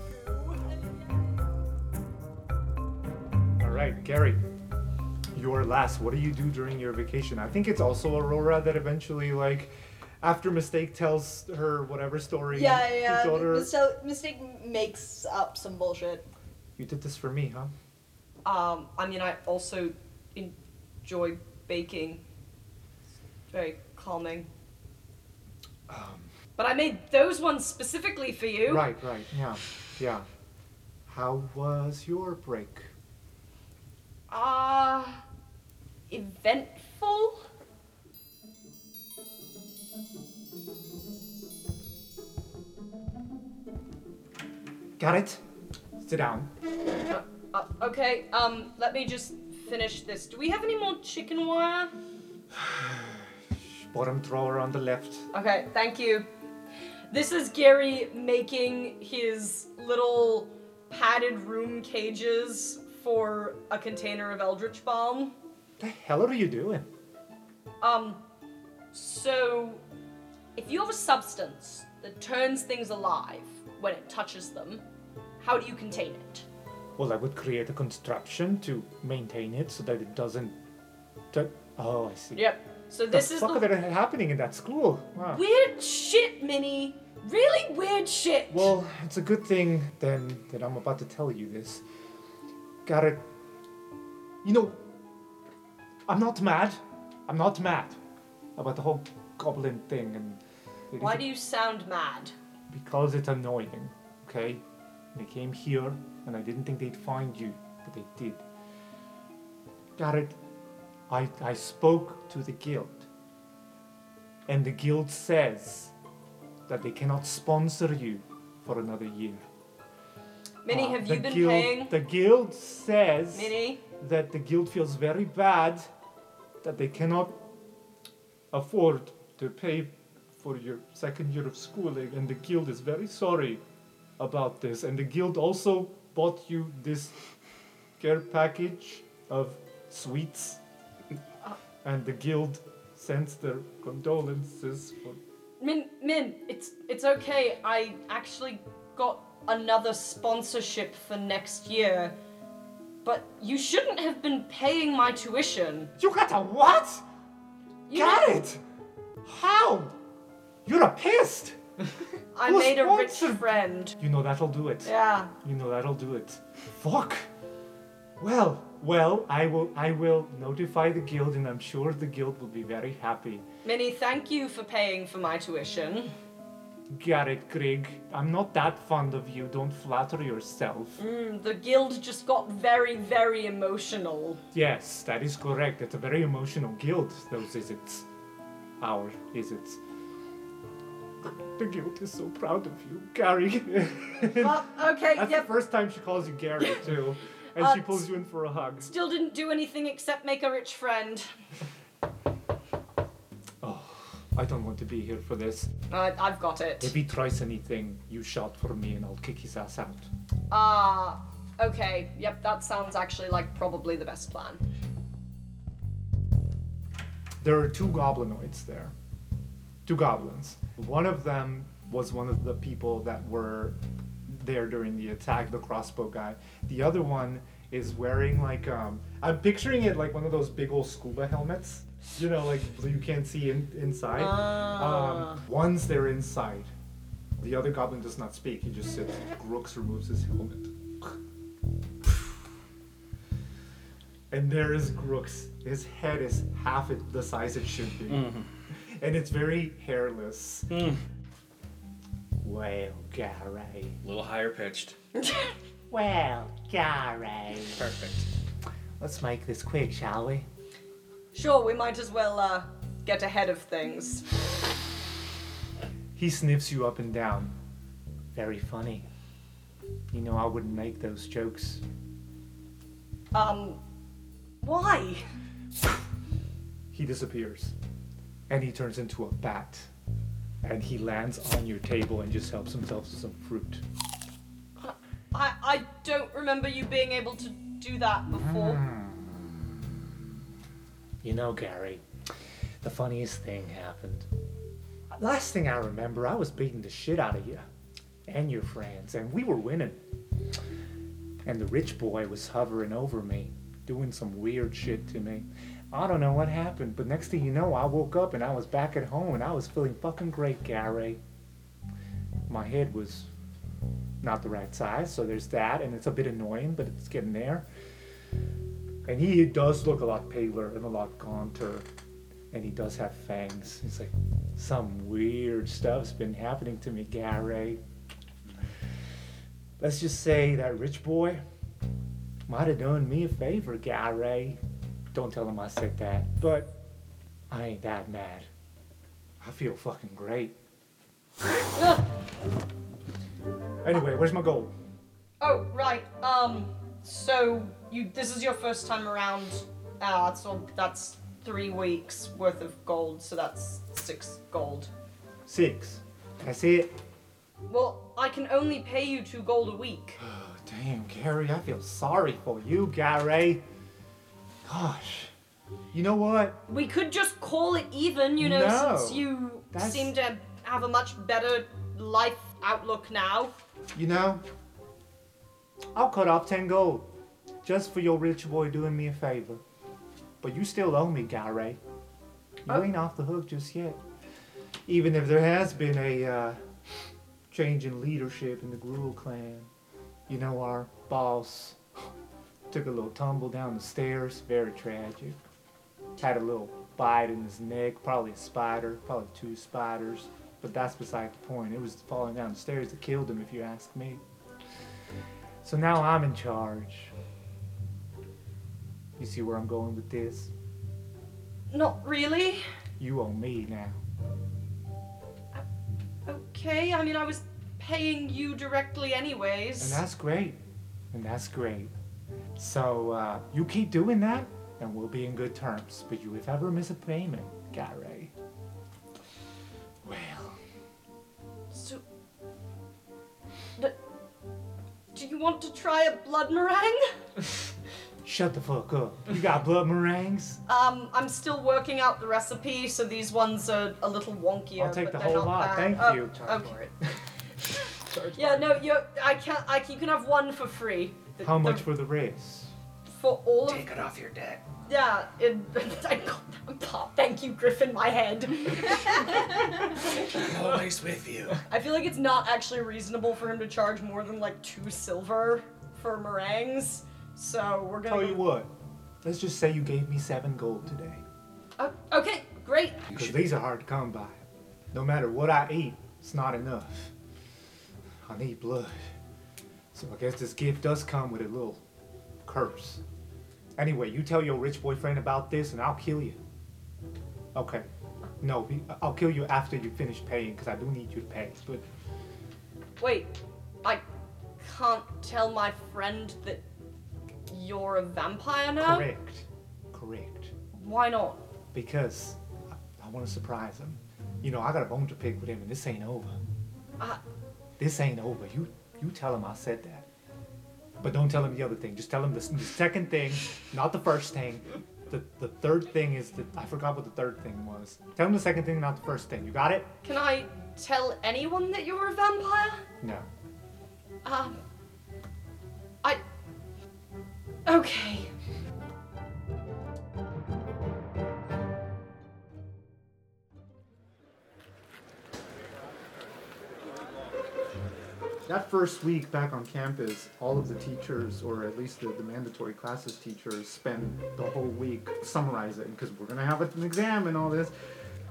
All right, Gary. You're last. What do you do during your vacation? I think it's also Aurora that eventually, like, after Mistake tells her whatever story. Yeah, she yeah. told her, So Mistake makes up some bullshit. You did this for me, huh? Um, I mean, I also enjoy baking. It's very calming. but I made those ones specifically for you. Right, right. Yeah, yeah. How was your break? Uh, eventful? Got it? Sit down. Uh, okay, um, let me just finish this. Do we have any more chicken wire? <sighs> Bottom drawer on the left. Okay, thank you. This is Gary making his little padded room cages for a container of Eldritch Balm. The hell are you doing? Um, so if you have a substance that turns things alive when it touches them, how do you contain it? Well, I would create a construction to maintain it so that it doesn't. T- oh, I see. Yep. So The this is fuck the that happening in that school? Wow. weird shit, Minnie. really weird shit. Well, it's a good thing then that I'm about to tell you this. Gotta. You know, I'm not mad. I'm not mad about the whole goblin thing and. Why do you sound mad? Because it's annoying, okay? They came here and I didn't think they'd find you, but they did. Garrett, I, I spoke to the guild. And the guild says that they cannot sponsor you for another year. Minnie, Uh, have you been guild, paying? The guild says Minnie? that the guild feels very bad that they cannot afford to pay for your second year of schooling, and the guild is very sorry about this. And the guild also bought you this care package of sweets, ah. and the guild sends their condolences for. Min, Min, it's it's okay. I actually got another sponsorship for next year. But you shouldn't have been paying my tuition. You got a what? You Got know- it! How? You're a pissed! <laughs> I Who made a rich sponsored- friend. You know that'll do it. Yeah. You know that'll do it. Fuck. Well, well, I will I will notify the guild and I'm sure the guild will be very happy. Minnie, thank you for paying for my tuition. Garrett it, Greg. I'm not that fond of you. Don't flatter yourself. Mm, the guild just got very, very emotional. Yes, that is correct. It's a very emotional guild, those is it. Our is The, the guild is so proud of you, Gary. <laughs> Well, okay, That's yep. the first time she calls you Gary, <laughs> too. And Uh, she pulls you in for a hug. Still didn't do anything except make a rich friend. <laughs> Oh, I don't want to be here for this. Uh, I've got it. If he tries anything, you shout for me and I'll kick his ass out. Ah, okay. Yep, that sounds actually like probably the best plan. There are two goblinoids there. Two goblins. One of them was one of the people that were there during the attack, the crossbow guy. The other one is wearing like um I'm picturing it like one of those big old scuba helmets. You know, like you can't see in, inside. Ah. Um, once they're inside, the other goblin does not speak. He just sits. Grooks removes his helmet. And there is Grooks. His head is half the size it should be. Mhm. And it's very hairless. Well, Gary. A little higher pitched. <laughs> Well, Gary. Perfect. Let's make this quick, shall we? Sure, we might as well uh, get ahead of things. He sniffs you up and down. Very funny. You know, I wouldn't make those jokes. Um, why? He disappears. And he turns into a bat. And he lands on your table and just helps himself to some fruit. I, I don't remember you being able to do that before. Mm. You know, Gary, the funniest thing happened. Last thing I remember, I was beating the shit out of you and your friends, and we were winning. And the rich boy was hovering over me, doing some weird shit to me. I don't know what happened, but next thing you know, I woke up and I was back at home and I was feeling fucking great, Gary. My head was not the right size, so there's that, and it's a bit annoying, but it's getting there. And he does look a lot paler and a lot gaunter. And he does have fangs. He's like, some weird stuff's been happening to me, Gary. Let's just say that rich boy might have done me a favor, Gary. Don't tell him I said that. But I ain't that mad. I feel fucking great. <laughs> Anyway, where's my gold? Oh, right. Um, so you this is your first time around. Uh, so that's three weeks worth of gold. So that's six gold. Six. Can I see it? Well, I can only pay you two gold a week. <sighs> Damn, Gary, I feel sorry for you, Gary. Gosh. You know what? We could just call it even, you know, No, since you that's- seem to have a much better life outlook now. You know, I'll cut off 10 gold just for your rich boy doing me a favor. But you still owe me, Gary. You Oh. ain't off the hook just yet. Even if there has been a uh, in leadership in the Gruel clan. You know, our boss took a little tumble down the stairs, very tragic. Had a little bite in his neck, probably a spider, probably two spiders. But that's beside the point. It was falling down the stairs that killed him, if you ask me. So now I'm in charge. You see where I'm going with this? Not really. You owe me now. Uh, okay, I mean, I was paying you directly anyways. And that's great. And that's great. So uh, you keep doing that, and we'll be in good terms. But you, if ever miss a payment, Gary, well, So, but do you want to try a blood meringue? <laughs> shut the fuck up. You got blood meringues? Um, I'm still working out the recipe, so these ones are a little wonkier. I'll take but the they're whole not lot. bad. Thank Oh, you. Charge okay. for it. <laughs> Yeah, no, you. I can't. I you can have one for free. The- How the- much for the race? for all of? Take it off your debt. Yeah, it, <laughs> I got that pop. Thank you, Griffin. My head. I'm <laughs> always with you. I feel like it's not actually reasonable for him to charge more than like two silver for meringues. So we're gonna. Tell you what. Let's just say you gave me seven gold today. Oh, okay, great. Because these are hard to come by. No matter what I eat, it's not enough. I need blood. So I guess this gift does come with a little curse. Anyway, you tell your rich boyfriend about this and I'll kill you. Okay. No, I'll kill you after you finish paying because I do need you to pay. But Wait, I can't tell my friend that you're a vampire now. correct. Correct. Why not? Because I, I want to surprise him. You know, I got a bone to pick with him and this ain't over. Uh, This ain't over. You you tell him I said that. But don't tell him the other thing. Just tell him the, the second thing, not the first thing. The, the third thing is the I forgot what the third thing was. Tell him the second thing, not the first thing. You got it? can I tell anyone that you're a vampire? No. Um. I. Okay. That first week back on campus, all of the teachers, or at least the, the mandatory classes teachers, spend the whole week summarizing because we're gonna have an exam and all this.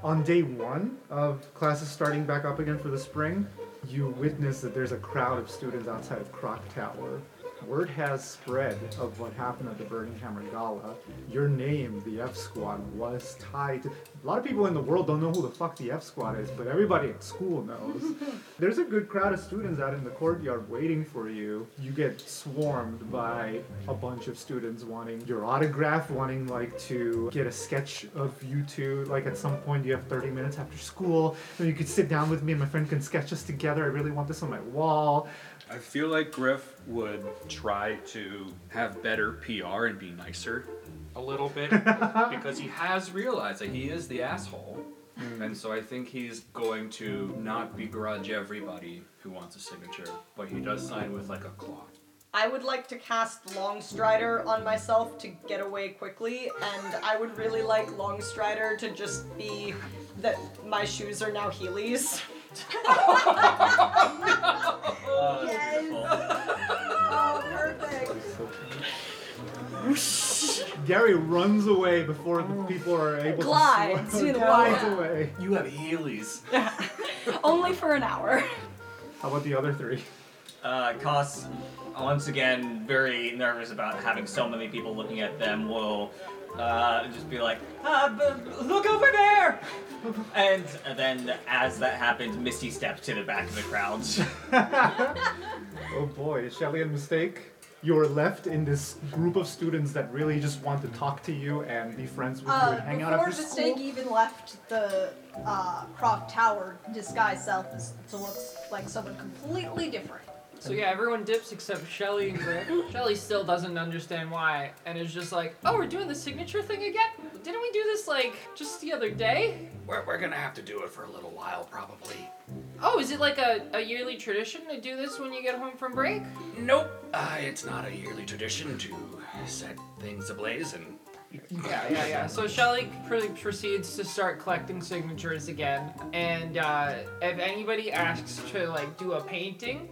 On day one of classes starting back up again for the spring, you witness that there's a crowd of students outside of Croc Tower. Word has spread of what happened at the Burninghammer Gala. Your name, the F Squad, was tied. To, a lot of people in the world don't know who the fuck the F Squad is, but everybody at school knows. <laughs> There's a good crowd of students out in the courtyard waiting for you. You get swarmed by a bunch of students wanting your autograph, wanting like to get a sketch of you two. Like at some point, you have 30 minutes after school, and you could sit down with me and my friend can sketch us together. I really want this on my wall. I feel like Griff would try to have better PR and be nicer a little bit <laughs> because he has realized that he is the asshole. Hmm. And so I think he's going to not begrudge everybody who wants a signature, but he does sign with like a claw. I would like to cast Longstrider on myself to get away quickly, and I would really like Longstrider to just be that my shoes are now Heelys. <laughs> Oh, yes. Oh, perfect. <laughs> Gary runs away before the people are able Glides, to sw- you know. glides away. You have Heelys. <laughs> Only for an hour. How about the other three? Uh, Koss, once again, very nervous about having so many people looking at them, will uh, just be like, uh, b- look over there! And then, as that happens, Misty steps to the back of the crowd. <laughs> Oh boy, is Shelley a mistake? You are left in this group of students that really just want to talk to you and be friends with you Uh, and hang out before after the school. stake even left the uh, Croc Tower, disguised self is, to look like someone completely different. So yeah, everyone dips except Shelley and <laughs> Griff. Shelley still doesn't understand why, and is just like, "Oh, we're doing the signature thing again? Didn't we do this like just the other day? We're, we're gonna have to do it for a little while, probably. Oh, is it like a, a yearly tradition to do this when you get home from break? Nope. Uh, it's not a yearly tradition to set things ablaze and Yeah, yeah, yeah. So Shelley pr- proceeds to start collecting signatures again, and uh, if anybody asks to like do a painting,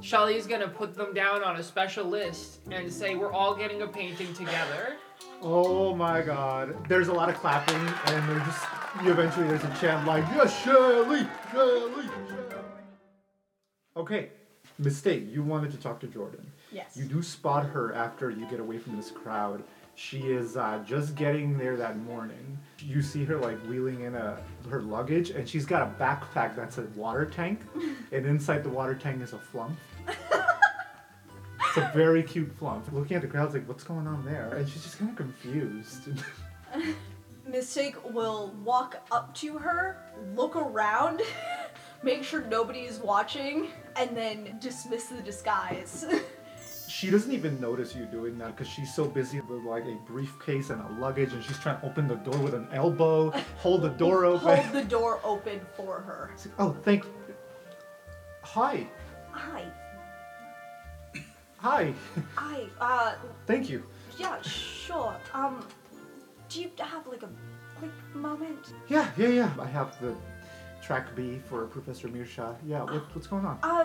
Shelley's gonna put them down on a special list and say we're all getting a painting together. Oh my god. There's a lot of clapping, and there's just you eventually there's a chant like, Yes, Shelley! Shelley! Okay. Mistake, you wanted to talk to Jordan. Yes. You do spot her after you get away from this crowd. She is uh, just getting there that morning. You see her like wheeling in a her luggage, and she's got a backpack that's a water tank, <laughs> and inside the water tank is a flumph. it's a very cute flumph. Looking at the crowd, it's like, what's going on there? And she's just kind of confused. <laughs> Mistake will walk up to her, look around, make sure nobody is watching, and then dismiss the disguise. <laughs> she doesn't even notice you doing that because she's so busy with like a briefcase and a luggage, and she's trying to open the door with an elbow, hold the door <laughs> open. Hold the door open for her. Oh, thank. Hi, Hi. hi. Hi. Uh, Thank you. yeah, sure. Um, do you have like a quick moment? Yeah, yeah, yeah. I have the track B for Professor Mirsha. Yeah, what, what's going on? Uh,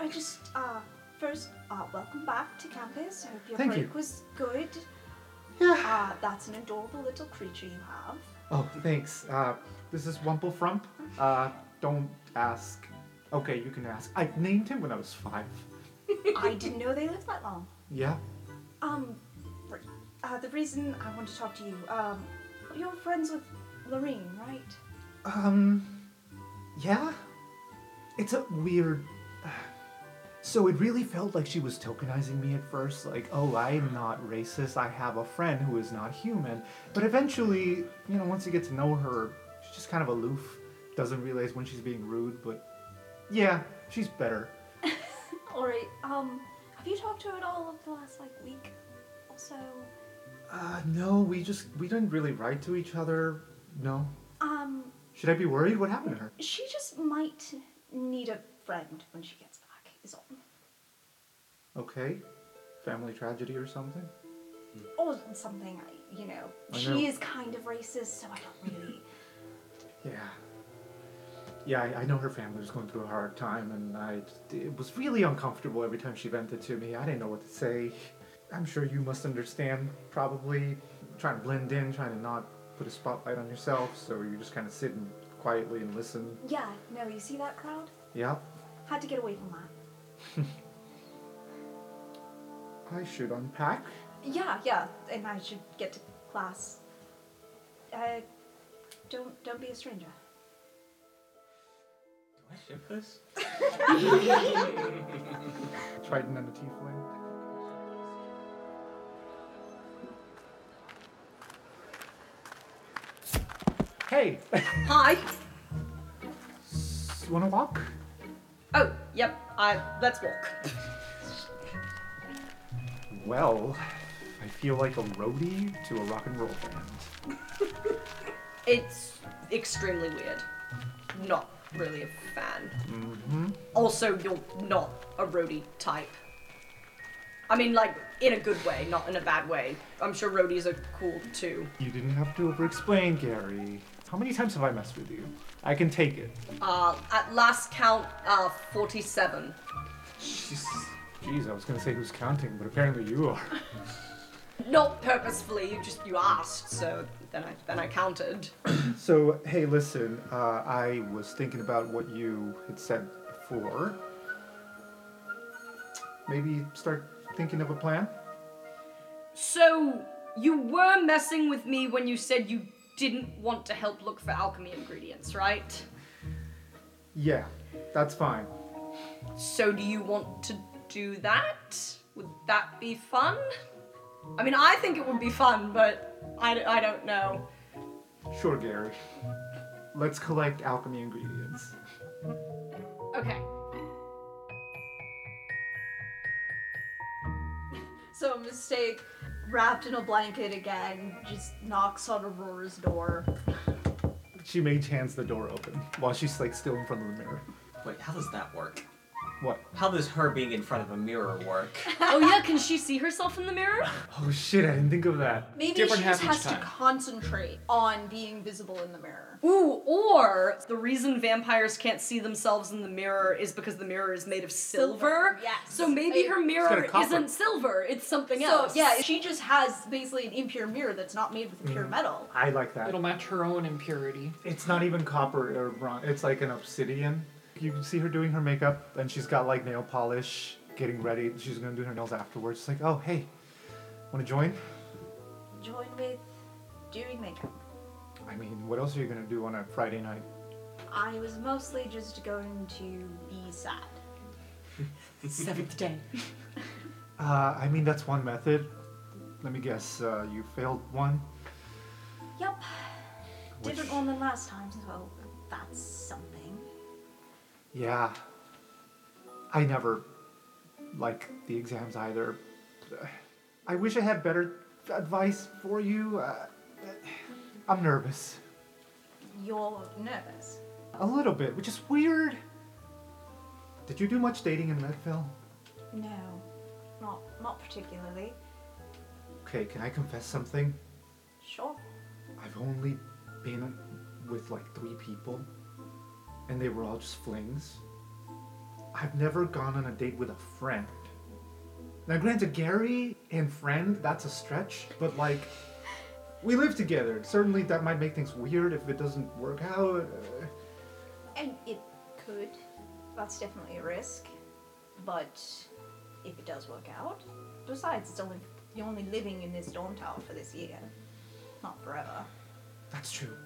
I just, uh, first, uh, welcome back to campus. I Hope your Thank break you. was good. Yeah. Uh, that's an adorable little creature you have. Oh, thanks. Uh, this is Wumple Frump. Uh, don't ask. Okay, you can ask. I named him when I was five. I didn't know they lived that long. Yeah. Um, r- uh, the reason I want to talk to you, um, you're friends with Lorene, right? Um, yeah. It's a weird. <sighs> So it really felt like she was tokenizing me at first, like, oh, I'm not racist. I have a friend who is not human. But eventually, you know, once you get to know her, she's just kind of aloof. Doesn't realize when she's being rude, but yeah, she's better. <laughs> Alright, um, have you talked to her at all over the last, like, week or so? Uh, no, we just we didn't really write to each other. No. Um, Should I be worried? What happened to her? she just might need a friend when she gets back, is all. Okay. Family tragedy or something? Or something, I- you know. I she know. is kind of racist, so I don't really. <laughs> Yeah. Yeah, I, I know her family was going through a hard time, and I it was really uncomfortable every time she vented to me. I didn't know what to say. I'm sure you must understand, probably trying to blend in, trying to not put a spotlight on yourself, so you just kind of sit and quietly and listen. Yeah, no, you see that crowd? Yeah, Had to get away from that. <laughs> I should unpack. Yeah, yeah, and I should get to class. Uh, don't don't be a stranger. Do I ship this? <laughs> Triton and the Tiefling. Hey, Hi. you wanna walk? Oh, yep. I let's walk. Well, I feel like a roadie to a rock and roll band. <laughs> It's extremely weird. Not really a fan. Mm-hmm. Also, you're not a roadie type. I mean, like in a good way, not in a bad way. I'm sure roadies are cool too. You didn't have to over-explain, Gary. How many times have I messed with you? I can take it. Uh, at last count, uh, 47. Jeez, Jeez, I was gonna say who's counting, but apparently you are. <laughs> Not purposefully, you just you asked, so then I then I counted. <coughs> So, hey, listen, uh, I was thinking about what you had said before. Maybe start thinking of a plan? So you were messing with me when you said you didn't want to help look for alchemy ingredients, right? Yeah, that's fine. So do you want to do that? Would that be fun? I mean, I think it would be fun, but I, I don't know. Sure, Gary. Let's collect alchemy ingredients. Okay. So mistake, wrapped in a blanket again, just knocks on Aurora's door. She mage hands the door open while she's like still in front of the mirror. Wait, how does that work? What? How does her being in front of a mirror work? <laughs> oh yeah, can she see herself in the mirror? Oh shit! I didn't think of that. Maybe Different she just half has each to time. concentrate on being visible in the mirror. Ooh, or the reason vampires can't see themselves in the mirror is because the mirror is made of silver. Yes. So maybe It- her mirror isn't silver, it's something So else. yeah, she just has basically an impure mirror that's not made with Mm. pure metal. I like that. It'll match her own impurity. It's not even copper or bronze. It's like an obsidian. You can see her doing her makeup, and she's got like nail polish, getting ready. She's gonna do her nails afterwards. It's like, oh hey, wanna join? Join with doing makeup. I mean, what else are you gonna do on a Friday night? I was mostly just going to be sad. <laughs> Seventh day. <laughs> Uh, I mean, that's one method. Let me guess. Uh, you failed one. Yep. Which- Different one than last time, so that's something. Yeah. I never like the exams either. I wish I had better advice for you. Uh, I'm nervous. You're nervous. A little bit, which is weird. Did you do much dating in Medville? No, not not particularly. Okay, can I confess something? Sure. I've only been with like three people, and they were all just flings. I've never gone on a date with a friend. Now, granted, Gary and friend, that's a stretch, but like, we live together. Certainly, that might make things weird if it doesn't work out. And it could. That's definitely a risk. But if it does work out, besides, it's only you're only living in this dorm tower for this year, not forever. that's true.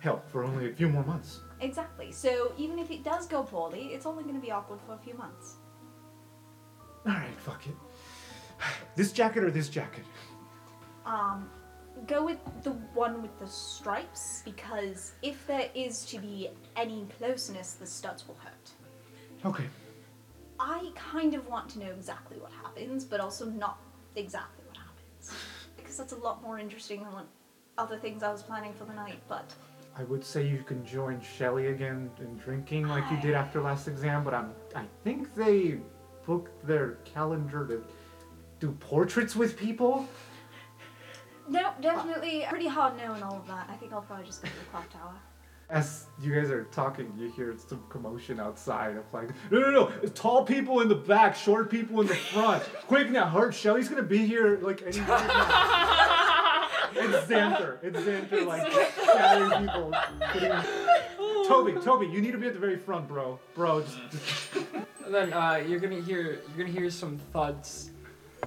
Hell, for only a few more months. Exactly. So even if it does go poorly, it's only going to be awkward for a few months. Alright, fuck it. <sighs> This jacket or this jacket? Um, go with the one with the stripes because if there is to be any closeness, the studs will hurt. Okay. I kind of want to know exactly what happens, but also not exactly what happens. Because that's a lot more interesting than what other things I was planning for the night, but I would say you can join Shelley again in drinking like you did after last exam, but I'm I think they booked their calendar to do portraits with people. No, definitely pretty hard no and all of that. I think I'll probably just go to the clock tower. As you guys are talking, you hear some commotion outside of like, no, no, no, it's tall people in the back, short people in the front. Quick now, hurt. Shelley's gonna be here like any minute now. <laughs> It's Xanther. It's Xanther like scattering people. putting- <laughs> Toby, Toby, you need to be at the very front, bro. Bro, just, just And then uh, you're gonna hear you're gonna hear some thuds,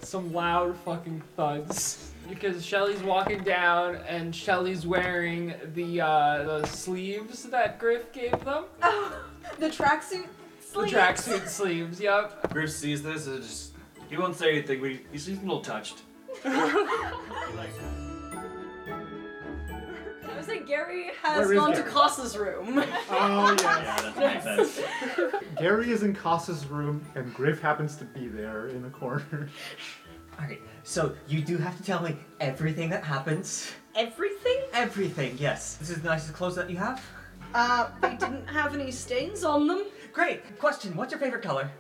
some loud fucking thuds, because Shelley's walking down and Shelley's wearing the uh, the sleeves that Griff gave them. Oh, <laughs> the tracksuit The tracksuit sleeves. Yep. Griff sees this and just he won't say anything, but he, he's a little touched. <laughs> I was saying Gary has Where is gone to Gary? Koss's room. Oh yes. <laughs> Yeah, that makes sense. Gary is in Koss's room, and Griff happens to be there in the corner. Alright, so you do have to tell me everything that happens. Everything? Everything, yes. This is the nicest clothes that you have? Uh, they didn't have any stains on them. Great! Question, what's your favorite color?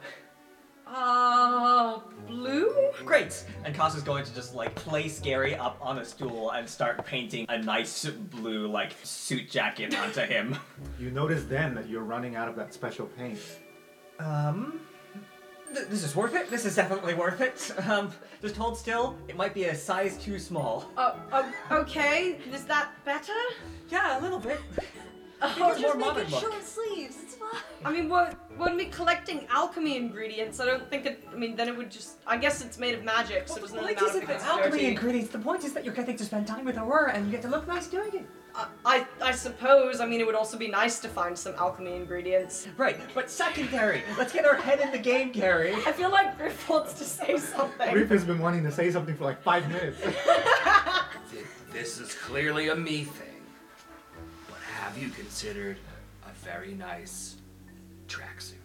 Uh, blue? Great! And Koss's going to just like place Gary up on a stool and start painting a nice blue like suit jacket onto him. <laughs> You notice then that you're running out of that special paint. Um, th- this is worth it. This is definitely worth it. Um, just hold still. It might be a size too small. Uh, uh, okay. Is that better? Yeah, a little bit. Oh, More Just make modern it look. short sleeves. It's fine. I mean, we're, we're me collecting alchemy ingredients. I don't think it. I mean, then it would just. I guess it's made of magic, so it doesn't Point matter isn't the it's alchemy dirty. ingredients. The point is that you're getting to spend time with Aurora and you get to look nice doing it. I, I, I suppose. I mean, it would also be nice to find some alchemy ingredients. Right, but secondary. Let's get our head in the game, Gary. I feel like Griff wants to say something. Griff has been wanting to say something for like five minutes. <laughs> Th- This is clearly a me thing. But have you considered a very nice tracksuit?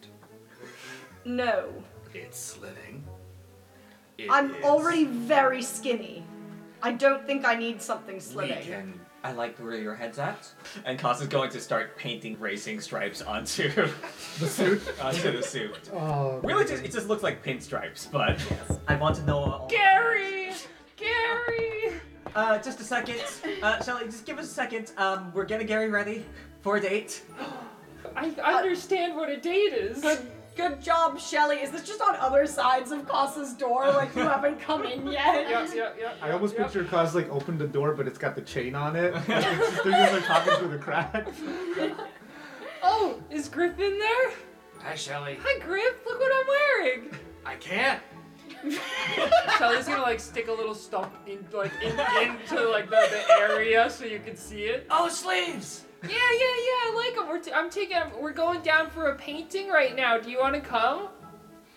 No. It's slimming. It I'm is- already very skinny. I don't think I need something We slimming. can I like where your head's at. And Koss is going to start painting racing stripes onto <laughs> The suit. onto the suit. Oh, Really, just, it just looks like pinstripes, but I want to know. Gary! Gary! Uh, just a second. Uh, Shelley, just give us a second. Um, we're getting Gary ready for a date. <gasps> I understand what a date is. Good, good job, Shelley. Is this just on other sides of Koss's door? Like you haven't come in <laughs> yet? Yeah, yeah, yeah. I almost yeah. picture Koss like opened the door, but it's got the chain on it. <laughs> Like, just, they're just like talking through the crack. <laughs> Oh, is Griff in there? Hi, Shelley. Hi, Griff. Look what I'm wearing. I can't. Shelley's gonna like stick a little stump in like in, into like the, the area so you can see it. Oh, sleeves. Yeah, yeah, yeah. I like them. We're t- I'm taking. We're going down for a painting right now. Do you want to come?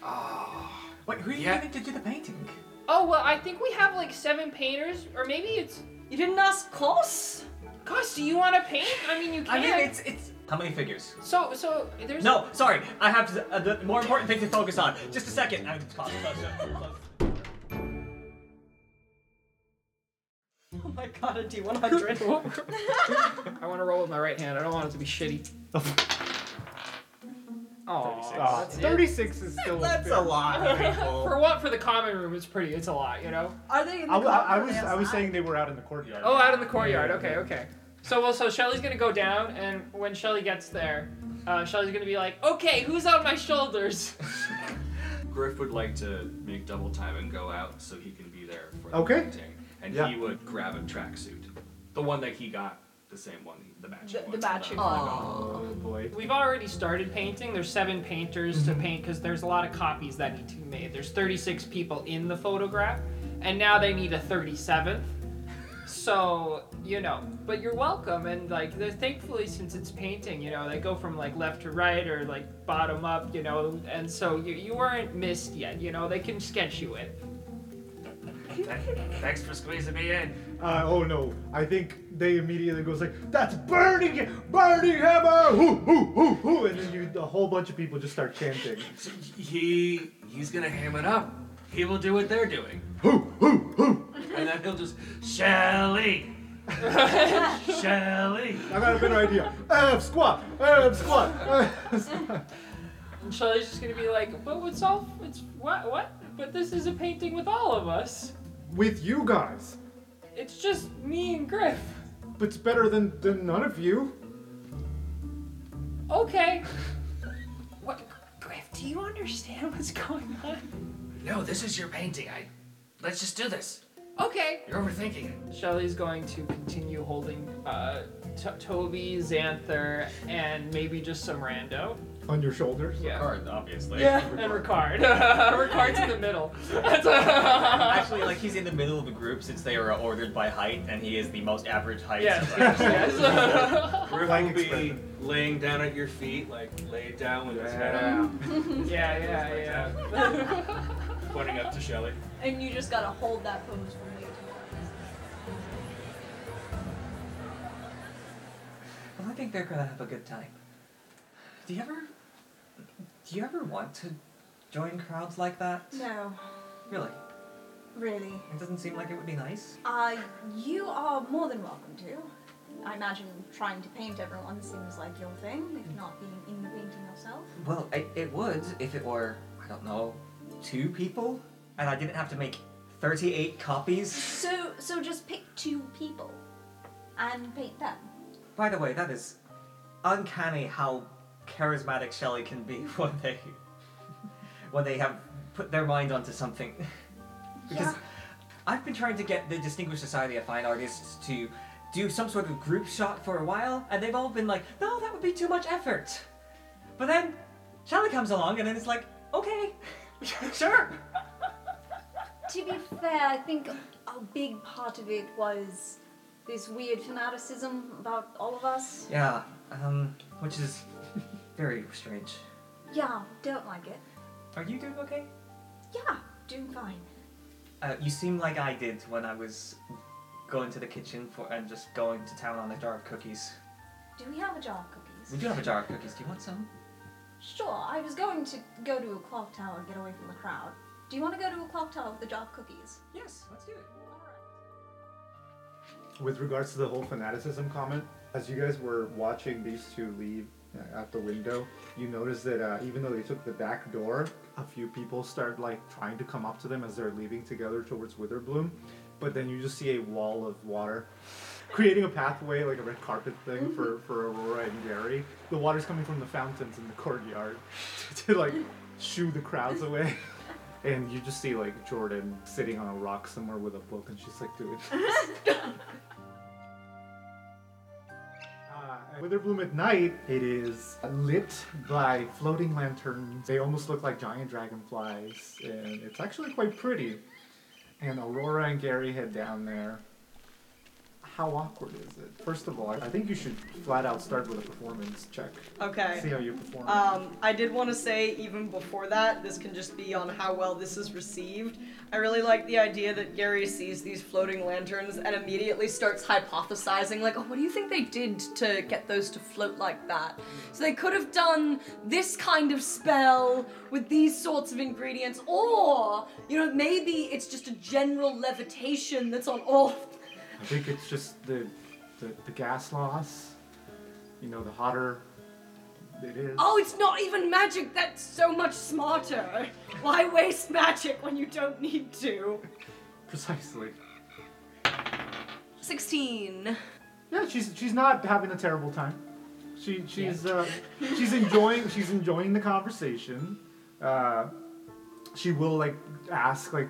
Oh. Wait, who are you Yeah. getting to do the painting? Oh well, I think we have like seven painters, or maybe it's. You didn't ask Koss? Koss, do you want to paint? I mean, you can. I mean, it's it's. How many figures? So so there's. No, sorry. I have uh, the more important thing to focus on. Just a second. I'm Koss, close, close. My god, a D100. <laughs> I want to roll with my right hand. I don't want it to be shitty. <laughs> Oh, Uh, 36 is still That's a lot, people. <laughs> For what? For the common room, it's pretty. It's a lot, you know. Are they in the I, w- I- I car or was I was saying they were out in the courtyard. Oh, out in the courtyard. Yeah, Okay, yeah. okay. So well, so Shelley's gonna go down, and when Shelley gets there, uh, Shelley's gonna be like, "Okay, who's on my shoulders?" Griff would like to make double time and go out so he can be there for the Okay. painting. And Yeah. he would grab a tracksuit. The one that he got, the same one, the matching The- one. the matching one. Oh boy. We've already started painting. There's seven painters Mm-hmm. to paint because there's a lot of copies that need to be made. There's 36 people in the photograph, and now they need a 37th. So you know, but you're welcome. And like, they're- thankfully, since it's painting, you know, they go from like left to right or like bottom up, you know, and so you you weren't missed yet. You know, they can sketch you in. Th- Thanks for squeezing me in. Uh, oh no! I think they immediately goes like, "That's burning, Burninghammer!" Hoo hoo hoo hoo! And then you, a whole bunch of people just start chanting. He he's gonna ham it up. He will do what they're doing. Hoo hoo hoo! And then he'll just Shelley. <laughs> Shelley. I got a better idea. F Squad, F Squad. F Squad. And Shelley's just gonna be like, but what's all? It's what what? But this is a painting with all of us. With you guys, It's just me and Griff. but it's better than than none of you. Okay. <laughs> What, Griff? Do you understand what's going on? No, this is your painting. I let's just do this. Okay. You're overthinking it. Shelly's going to continue holding uh, T- Toby, Xanther, and maybe just some rando. On your shoulders. Yeah. Card, obviously. Yeah, and Ricard. <laughs> Ricard's in the middle. Actually, like he's in the middle of the group since they are ordered by height, and he is the most average height. Yes, <laughs> yes, yes. Griff Blank will be expression. laying down at your feet, like laid down with his head up, <laughs> yeah, yeah, yeah. pointing up to Shelley. And you just gotta hold that pose for way too Well, I think they're gonna have a good time. Do you ever, do you ever want to join crowds like that? No, Really? really. It doesn't seem like it would be nice. Uh, you are more than welcome to. I imagine trying to paint everyone seems like your thing, if not being in the painting yourself. Well, it, it would if it were, I don't know, two people, and I didn't have to make 38 copies. So, so just pick two people and paint them. By the way, that is uncanny how charismatic Shelley can be <laughs> when they when they have put their mind onto something. <laughs> because Yeah. I've been trying to get the Distinguished Society of Fine Artists to do some sort of group shot for a while, and they've all been like, "No, that would be too much effort." But then Shelley comes along, and then it's like, "Okay, <laughs> sure." To be fair, I think a big part of it was this weird fanaticism about all of us. Yeah, um, which is very strange. Yeah, don't like it. Are you doing okay? Yeah, doing fine. Uh, you seem like I did when I was going to the kitchen for and just going to town on a jar of cookies. Do we have a jar of cookies? We do have a jar of cookies. Do you want some? Sure, I was going to go to a clock tower and get away from the crowd. Do you want to go to a clock tower with a jar of cookies? Yes, let's do it. All right. With regards to the whole fanaticism comment, as you guys were watching these two leave out the window, you notice that uh, even though they took the back door, a few people start like trying to come up to them as they're leaving together towards Witherbloom, but then you just see a wall of water. Creating a pathway, like a red carpet thing for, for Aurora and Gary. The water's coming from the fountains in the courtyard <laughs> to, to like shoo the crowds <laughs> away. And you just see like Jordan sitting on a rock somewhere with a book, and she's like doing. <laughs> Uh, Witherbloom at night, it is lit by floating lanterns. They almost look like giant dragonflies, and it's actually quite pretty. And Aurora and Gary head down there. How awkward is it? First of all, I think you should flat out start with a performance check. Okay. See how you perform. Um, I did want to say, even before that, this can just be on how well this is received. I really like the idea that Gary sees these floating lanterns and immediately starts hypothesizing, like, oh, what do you think they did to get those to float like that? So they could have done this kind of spell with these sorts of ingredients, or, you know, maybe it's just a general levitation that's on all. I think it's just the, the the gas laws. You know, the hotter it is. Oh, it's not even magic. That's so much smarter. Why waste magic when you don't need to? <laughs> Precisely. 16. Yeah, she's she's not having a terrible time. She she's uh, she's enjoying she's enjoying the conversation. Uh, she will like ask like,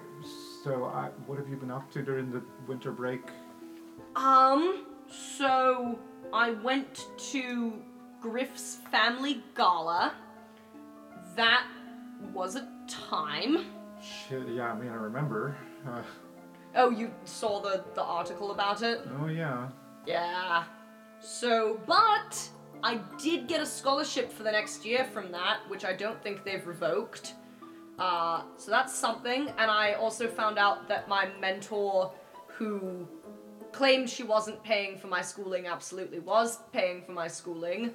so uh, what have you been up to during the winter break? Um, so I went to Griff's family gala. That was a time. Shit, yeah, I mean I remember. Uh, Oh, you saw the, the article about it? oh yeah. Yeah. So, but I did get a scholarship for the next year from that, which I don't think they've revoked. Uh, so that's something. And I also found out that my mentor, who claimed she wasn't paying for my schooling, absolutely was paying for my schooling.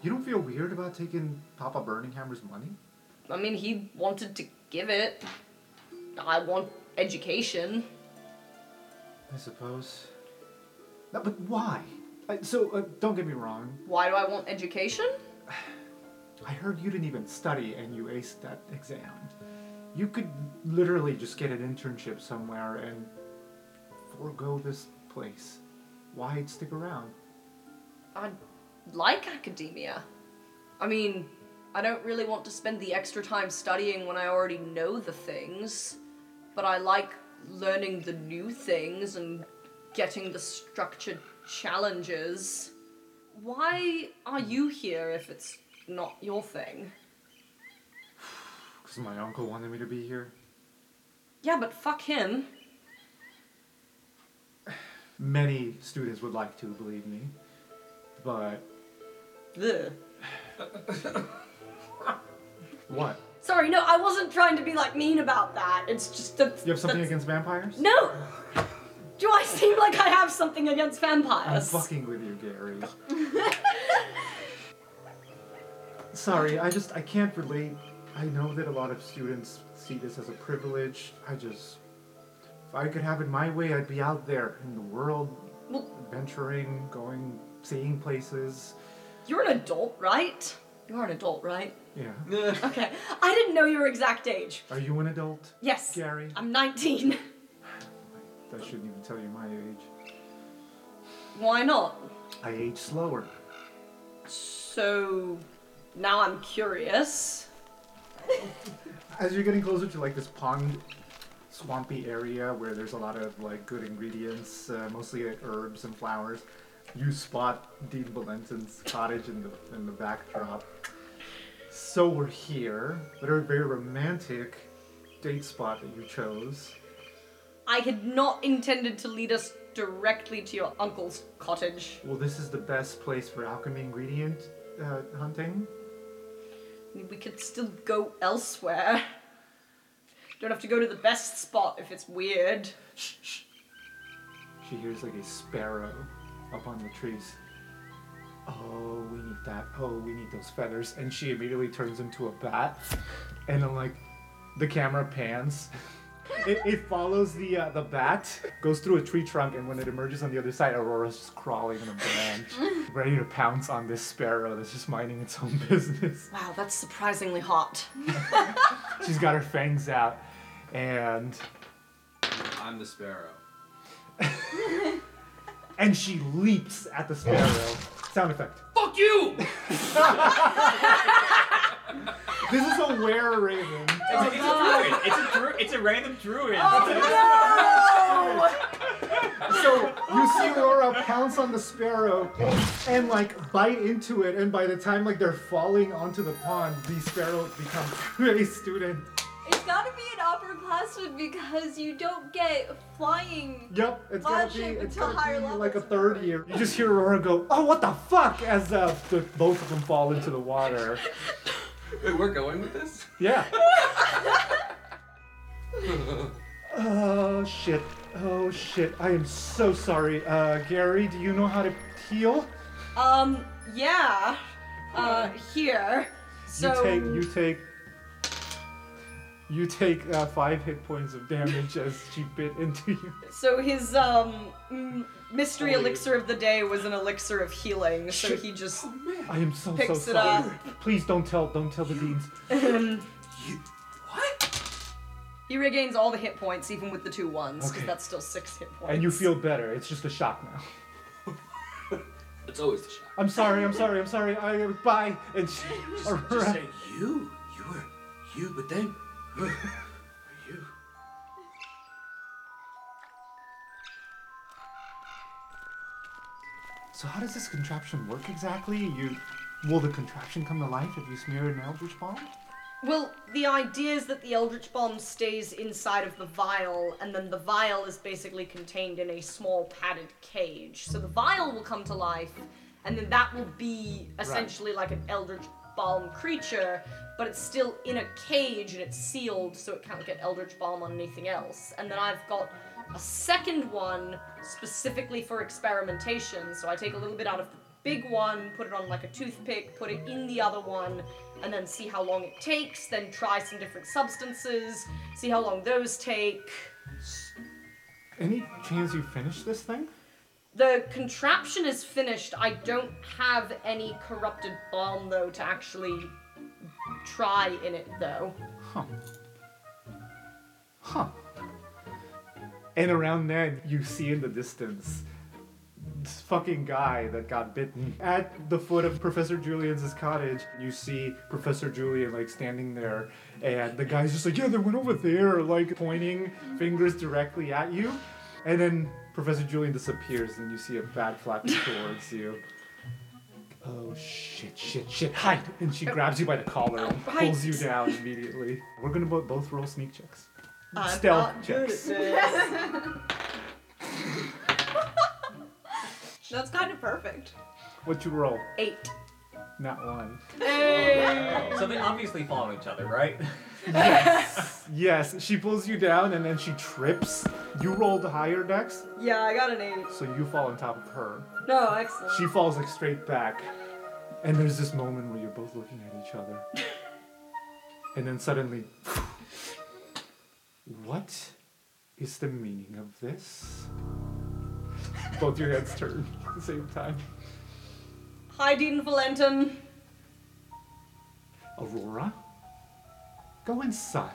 You don't feel weird about taking Papa Burninghammer's money? I mean, he wanted to give it. I want education. I suppose. No, but why? I, so uh, don't get me wrong. Why do I want education? I heard you didn't even study and you aced that exam. You could literally just get an internship somewhere and forego this place. Why stick around? I like academia. I mean, I don't really want to spend the extra time studying when I already know the things, but I like learning the new things and getting the structured challenges. Why are you here if it's not your thing? <sighs> Because my uncle wanted me to be here. Yeah, but fuck him. Many students would like to, believe me. But Ugh. what? Sorry, no, I wasn't trying to be like mean about that. It's just that. You have something that's- against vampires? No! Do I seem like I have something against vampires? I'm vampires? fucking with you, Gary. <laughs> Sorry, I just I can't relate. I know that a lot of students see this as a privilege. I just if I could have it my way, I'd be out there in the world, adventuring, going, seeing places. You're an adult, right? You're an adult, right? Yeah. Okay. I didn't know your exact age. Are you an adult? Yes. Gary? I'm 19. <sighs> I shouldn't even tell you my age. Why not? I age slower. So now I'm curious. As you're getting closer to like this pond, swampy area where there's a lot of like good ingredients, uh, mostly like, herbs and flowers, you spot Dean Valentin's cottage in the in the backdrop. So we're here, but a very romantic date spot that you chose. I had not intended to lead us directly to your uncle's cottage. Well, this is the best place for alchemy ingredient uh, hunting. We could still go elsewhere. <laughs> Don't have to go to the best spot if it's weird. She hears like a sparrow up on the trees. Oh, we need that. Oh, we need those feathers. And she immediately turns into a bat. And then, like, the camera pans. it, it follows the uh, the bat, goes through a tree trunk, and when it emerges on the other side, Aurora's just crawling in a branch, <laughs> ready to pounce on this sparrow that's just minding its own business. Wow, that's surprisingly hot. <laughs> She's got her fangs out, and I'm the sparrow. <laughs> and she leaps at the sparrow. Sound effect. Fuck you! <laughs> This is a were raven. It's a, it's a oh, druid. It's a dru- It's a random druid. Oh, <laughs> so you see Aurora pounce on the sparrow and like bite into it, and by the time like they're falling onto the pond, the sparrow becomes a student. It's gotta be an upperclassman because you don't get flying. Yep, it's gonna be it's until gonna higher be levels like a third year. You just hear Aurora go, "Oh, what the fuck!" as uh, the, both of them fall into the water. <laughs> Wait, we're going with this? Yeah. <laughs> <laughs> Oh shit! Oh shit! I am so sorry. Uh, Gary, do you know how to heal? Um, yeah. Uh, here. So. you take you take you take uh, five hit points of damage as she bit into you. So his um mm, mystery Holy- elixir of the day was an elixir of healing. So Shit. he just I am so Picks so it sorry. up. Please don't tell don't tell the deans. What? He regains all the hit points, even with the two ones, because Okay. that's still six hit points. And you feel better. It's just a shock now. <laughs> It's always the shock. I'm sorry. I'm sorry. I'm sorry. I bye. And she, Just, <laughs> Aurora- just say you. You were you, but then were you. So how does this contraption work exactly? You will the contraption come to life if you smear an eldritch balm? Well, the idea is that the Eldritch Balm stays inside of the vial, and then the vial is basically contained in a small padded cage. So the vial will come to life, and then that will be essentially like an Eldritch Balm creature, but it's still in a cage and it's sealed, so it can't get Eldritch Balm on anything else. And then I've got a second one specifically for experimentation, so I take a little bit out of the big one, put it on like a toothpick, put it in the other one, and then see how long it takes, then try some different substances, see how long those take. Any chance you finish this thing? The contraption is finished. I don't have any corrupted balm though to actually try in it though. Huh. Huh. And around then, you see in the distance this fucking guy that got bitten at the foot of Professor Julian's cottage. You see Professor Julian like standing there, and the guy's just like, "Yeah, they went over there," like pointing fingers directly at you. And then Professor Julian disappears, and you see a bat flapping <laughs> towards you. Oh shit, shit, shit, hide! And she grabs you by the collar and pulls you down immediately. We're gonna bo- both roll sneak checks. I'm Stealth not good checks. at this. <laughs> That's kind of perfect. What you roll? Eight. Not one. So they obviously follow each other, right? <laughs> Yes. yes. She pulls you down and then she trips. You rolled higher, Dex, Yeah, I got an eight. so you fall on top of her. No, excellent. She falls like straight back. And there's this moment where you're both looking at each other. <laughs> And then suddenly, what is the meaning of this? Both your heads turn at the same time. Hi, Dean Valentin. Aurora, go inside.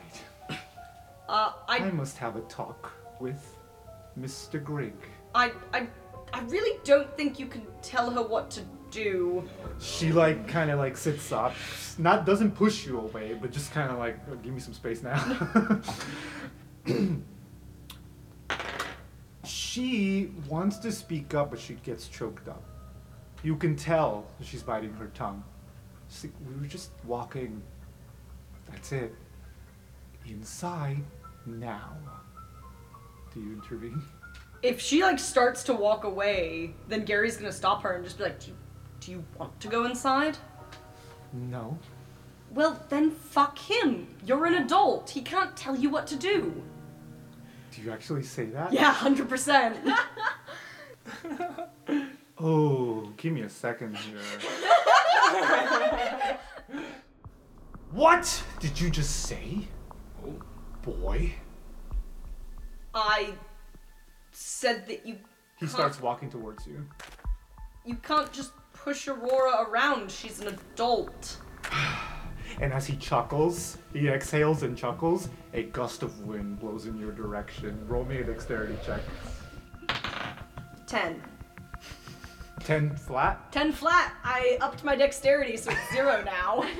Uh, I I, must have a talk with Mr. Grigg. I, I, I really don't think you can tell her what to do. She like kind of like sits up, not doesn't push you away, but just kind of like "Oh, give me some space now. <laughs> she wants to speak up, but she gets choked up. You can tell she's biting her tongue. She's like, we were just walking. That's it. Inside now. Do you intervene? If she like starts to walk away, then Gary's gonna stop her and just be like, "Do you, do you want to go inside?" No. Well, then fuck him. You're an adult. He can't tell you what to do. Do you actually say that? Yeah, hundred percent. <laughs> Oh, give me a second here. what did you just say? Oh. Boy? I said that you He starts walking towards you. you can't just push Aurora around. She's an adult. And as he chuckles, he exhales and chuckles, a gust of wind blows in your direction. Roll me a dexterity check. Ten. 10 flat. Ten flat. I upped my dexterity, so it's zero now. <laughs>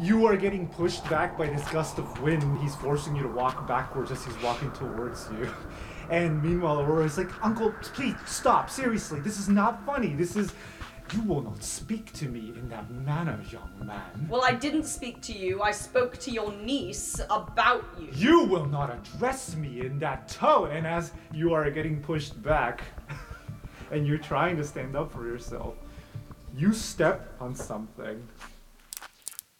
You are getting pushed back by this gust of wind. He's forcing you to walk backwards as he's walking towards you. And meanwhile, Aurora's like, Uncle, please stop. Seriously, this is not funny. This is. You will not speak to me in that manner, young man. well, I didn't speak to you. I spoke to your niece about you. You will not address me in that tone. And as you are getting pushed back and you're trying to stand up for yourself, you step on something.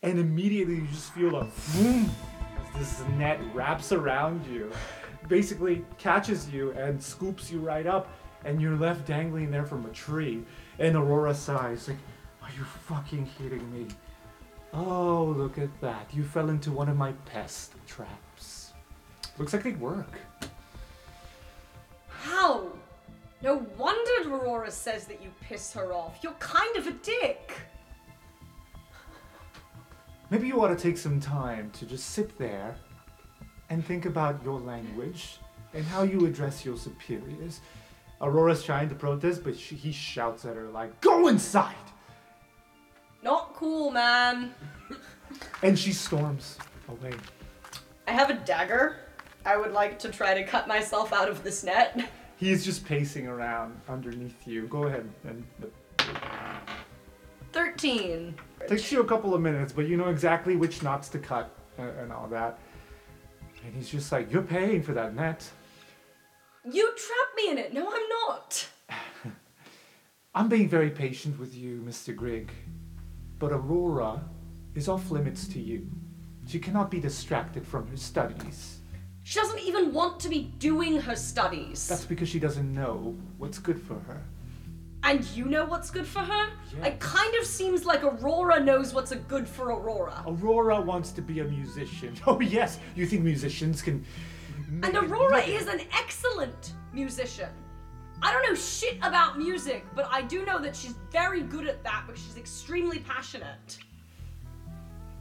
And immediately you just feel a boom as this net wraps around you, basically catches you and scoops you right up, and you're left dangling there from a tree. And Aurora sighs, like, Are you fucking kidding me? Oh, look at that. You fell into one of my pest traps. Looks like they work. How? No wonder Aurora says that you piss her off. You're kind of a dick. Maybe you ought to take some time to just sit there and think about your language and how you address your superiors. Aurora's trying to protest, but she, he shouts at her like, "Go inside!" Not cool, man. And she storms away. I have a dagger. I would like to try to cut myself out of this net. He's just pacing around underneath you. Go ahead and 13. takes you a couple of minutes, but you know exactly which knots to cut and, and all that. And he's just like, "You're paying for that net." You trapped me in it. No, I'm not. <laughs> I'm being very patient with you, Mr. Grigg. But Aurora is off limits to you. She cannot be distracted from her studies. She doesn't even want to be doing her studies. That's because she doesn't know what's good for her. And you know what's good for her? Yes. It kind of seems like Aurora knows what's a good for Aurora. Aurora wants to be a musician. <laughs> Oh, yes, you think musicians can. And Aurora is an excellent musician. I don't know shit about music, but I do know that she's very good at that because she's extremely passionate.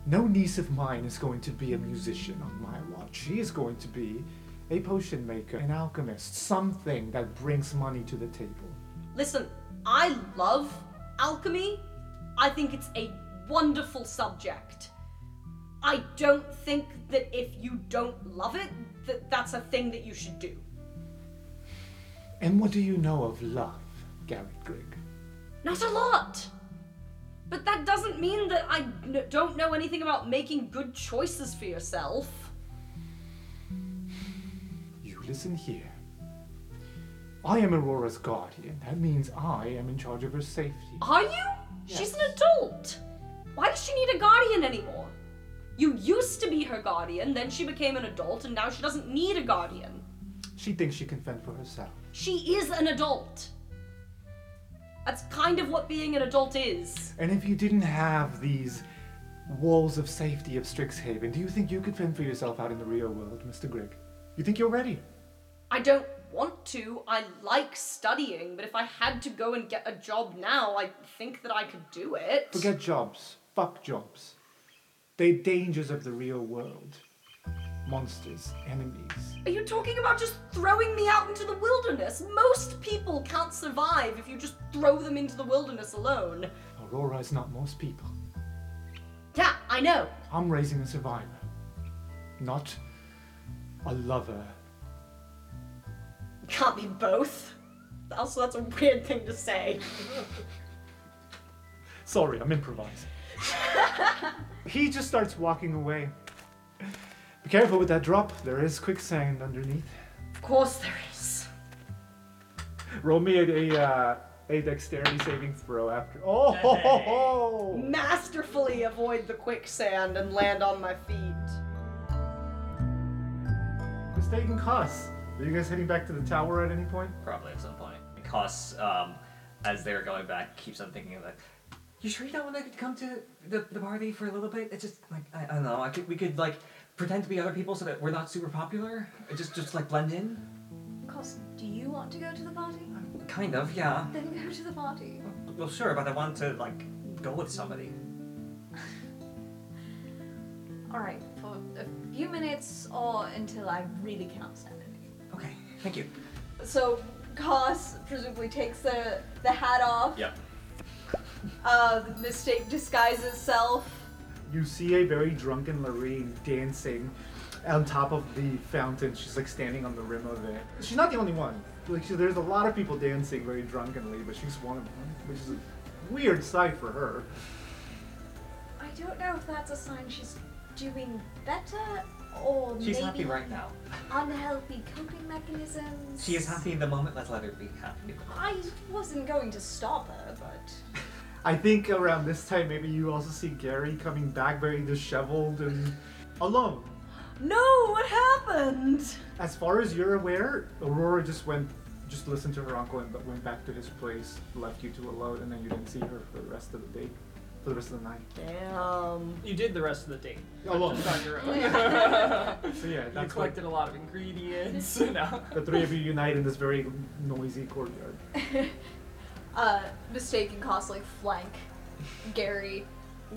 No niece of mine is going to be a musician on my watch. She is going to be a potion maker, an alchemist, something that brings money to the table. Listen, I love alchemy. I think it's a wonderful subject. I don't think that if you don't love it, that that's a thing that you should do. And what do you know of love, Garrett Grigg? Not a lot. But that doesn't mean that I n- don't know anything about making good choices for yourself. You listen here. I am Aurora's guardian. That means I am in charge of her safety. Are you? She's an adult. Why does she need a guardian anymore? You used to be her guardian, then she became an adult, and now she doesn't need a guardian. She thinks she can fend for herself. She is an adult. That's kind of what being an adult is. And if you didn't have these walls of safety of Strixhaven, do you think you could fend for yourself out in the real world, Mr. Grigg? You think you're ready? I don't want to. I like studying, but if I had to go and get a job now, I think that I could do it. Forget jobs. Fuck jobs. The dangers of the real world. Monsters, enemies. Are you talking about just throwing me out into the wilderness? Most people can't survive if you just throw them into the wilderness alone. Aurora is not most people. Yeah, I know. I'm raising a survivor, not a lover. Can't be both. Also, that's a weird thing to say. <laughs> Sorry, I'm improvising. <laughs> he just starts walking away. Be careful with that drop. There is quicksand underneath. Of course there is. Roll me a, a, uh, a dexterity saving throw after. Oh, ho, ho, ho. Masterfully avoid the quicksand and land on my feet. Mistaken cuss. Are you guys heading back to the tower at any point? Probably at some point. Because um, as they're going back, keeps on thinking of like, You sure you don't want to come to the, the party for a little bit? It's just like I, I don't know. I could we could like pretend to be other people so that we're not super popular. It just just like blend in. Koss, do you want to go to the party? Kind of, yeah. Then go to the party. Well, sure, but I want to like go with somebody. <laughs> Alright, for a few minutes or until I really cannot stand it. Okay, thank you. So Koss presumably takes the the hat off. Yep. Uh, the mistake disguises self. You see a very drunken Lorraine dancing on top of the fountain. She's like standing on the rim of it. She's not the only one. Like she, there's a lot of people dancing very drunkenly, but she's one of them, which is a weird sight for her. I don't know if that's a sign she's doing better or maybe. She's maybe happy right now. unhealthy coping mechanisms. She is happy in the moment. Let's let her be happy. I wasn't going to stop her, but I think around this time, maybe you also see Gary coming back very disheveled and alone. No, what happened? As far as you're aware, Aurora just went, just listened to her uncle and went back to his place, left you two alone, and then you didn't see her for the rest of the day, for the rest of the night. Damn. You did the rest of the day. Alone. Oh, just on your own. <laughs> So yeah, you that's what collected a lot of ingredients. <laughs> no. the three of you unite in this very noisy courtyard. <laughs> uh, mistake and Koss like flank Gary,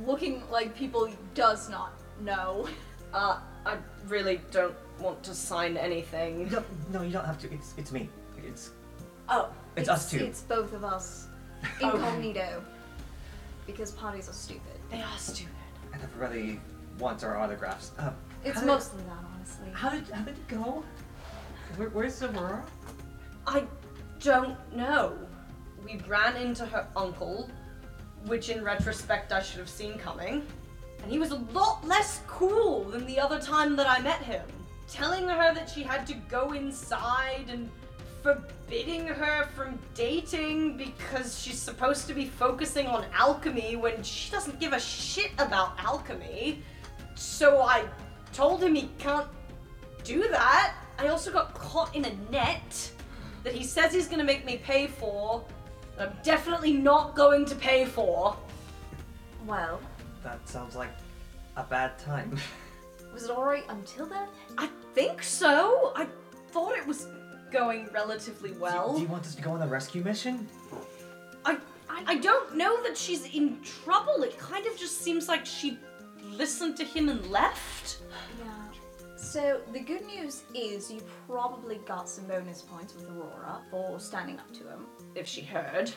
looking like people he does not know. Uh, I really don't want to sign anything. No, no, you don't have to. It's it's me. It's oh, It's us two. It's both of us, <laughs> incognito, because parties are stupid. They are stupid. and everybody wants our autographs. Uh, It's how did- mostly that, honestly. How did how did it go? Where, where's Aurora? I don't know. We ran into her uncle, which in retrospect I should have seen coming. And he was a lot less cool than the other time that I met him. Telling her that she had to go inside and forbidding her from dating because she's supposed to be focusing on alchemy when she doesn't give a shit about alchemy. So I told him he can't do that. I also got caught in a net that he says he's gonna make me pay for. That I'm definitely not going to pay for. Well, That sounds like a bad time. <laughs> was it alright until then? I think so. I thought it was going relatively well. Do you want us to go on a rescue mission? I, I I don't know that she's in trouble. It kind of just seems like she listened to him and left. Yeah. So the good news is you probably got some bonus points with Aurora for standing up to him. If she heard.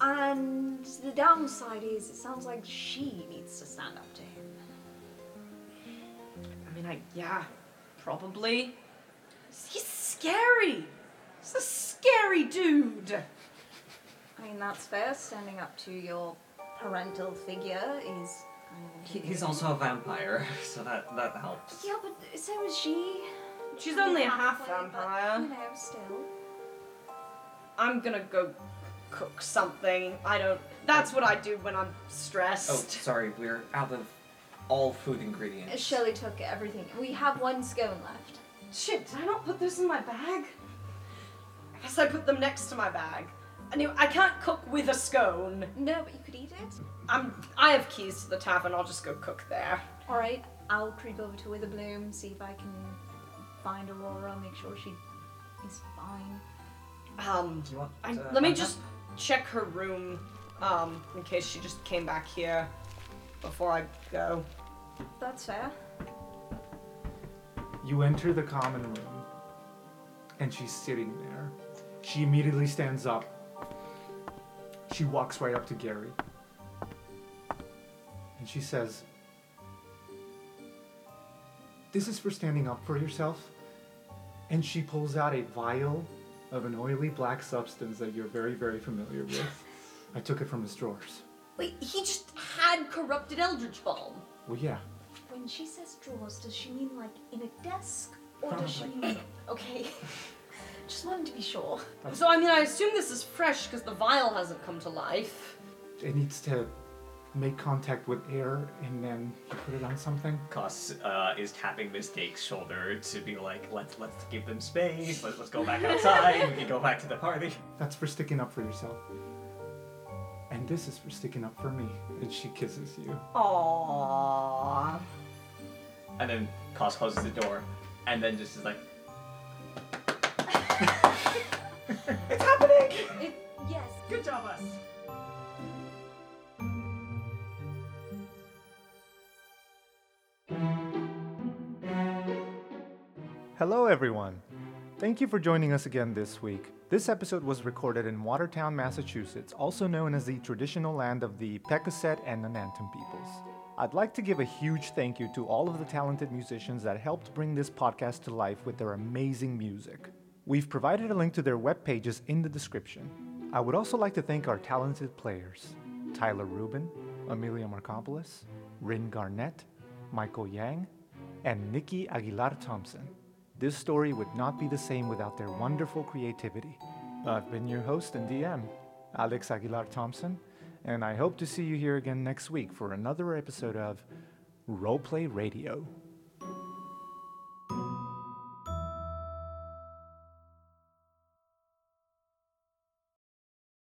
And the downside is it sounds like she needs to stand up to him. I mean, I yeah, probably. He's scary. He's a scary dude. I mean, that's fair. Standing up to your parental figure is kind of He, he's also a vampire, <laughs> so that that helps. Yeah, but so is she. She's only a half halfway, but, vampire. you know, still. I'm gonna go cook something. I don't. That's what I do when I'm stressed. Oh, sorry, we're out of all food ingredients. Shelley took everything. We have one scone left. Shit, did I not put this in my bag? I guess I put them next to my bag. I knew I can't cook with a scone. No, but you could eat it. I'm. I have keys to the tavern. I'll just go cook there. All right, I'll creep over to Witherbloom, see if I can find Aurora, make sure she is fine. Um, Do you want? I, uh, let me just check her room, um, in case she just came back here before I go. That's fair. You enter the common room, and she's sitting there. She immediately stands up. She walks right up to Gary. And she says, This is for standing up for yourself. And she pulls out a vial of an oily black substance that you're very, very familiar with. I took it from his drawers. Wait, he just had corrupted Eldritch Balm. Well, yeah. When she says drawers, does she mean like in a desk? Or does she mean. <coughs> Okay. <laughs> Just wanted to be sure. So I mean, I assume this is fresh because the vial hasn't come to life. It needs to make contact with air and then you put it on something. Koss uh, is tapping Mistake's shoulder to be like, let's let's give them space. Let's let's go back outside. we can go back to the party. <laughs> That's for sticking up for yourself. And this is for sticking up for me. And she kisses you. Aww. And then Koss closes the door, and then just is like, <laughs> Hello, everyone. Thank you for joining us again this week. This episode was recorded in Watertown, Massachusetts, also known as the traditional land of the Pequossette and Nonantum peoples. I'd like to give a huge thank you to all of the talented musicians that helped bring this podcast to life with their amazing music. We've provided a link to their web pages in the description. I would also like to thank our talented players Tyler Rubin, Amelia Markopoulos, Rin Garnett, Michael Yang, and Nikki Aguilar Thompson. This story would not be the same without their wonderful creativity. I've been your host and DM, Alex Aguilar Thompson, and I hope to see you here again next week for another episode of Roleplay Radio.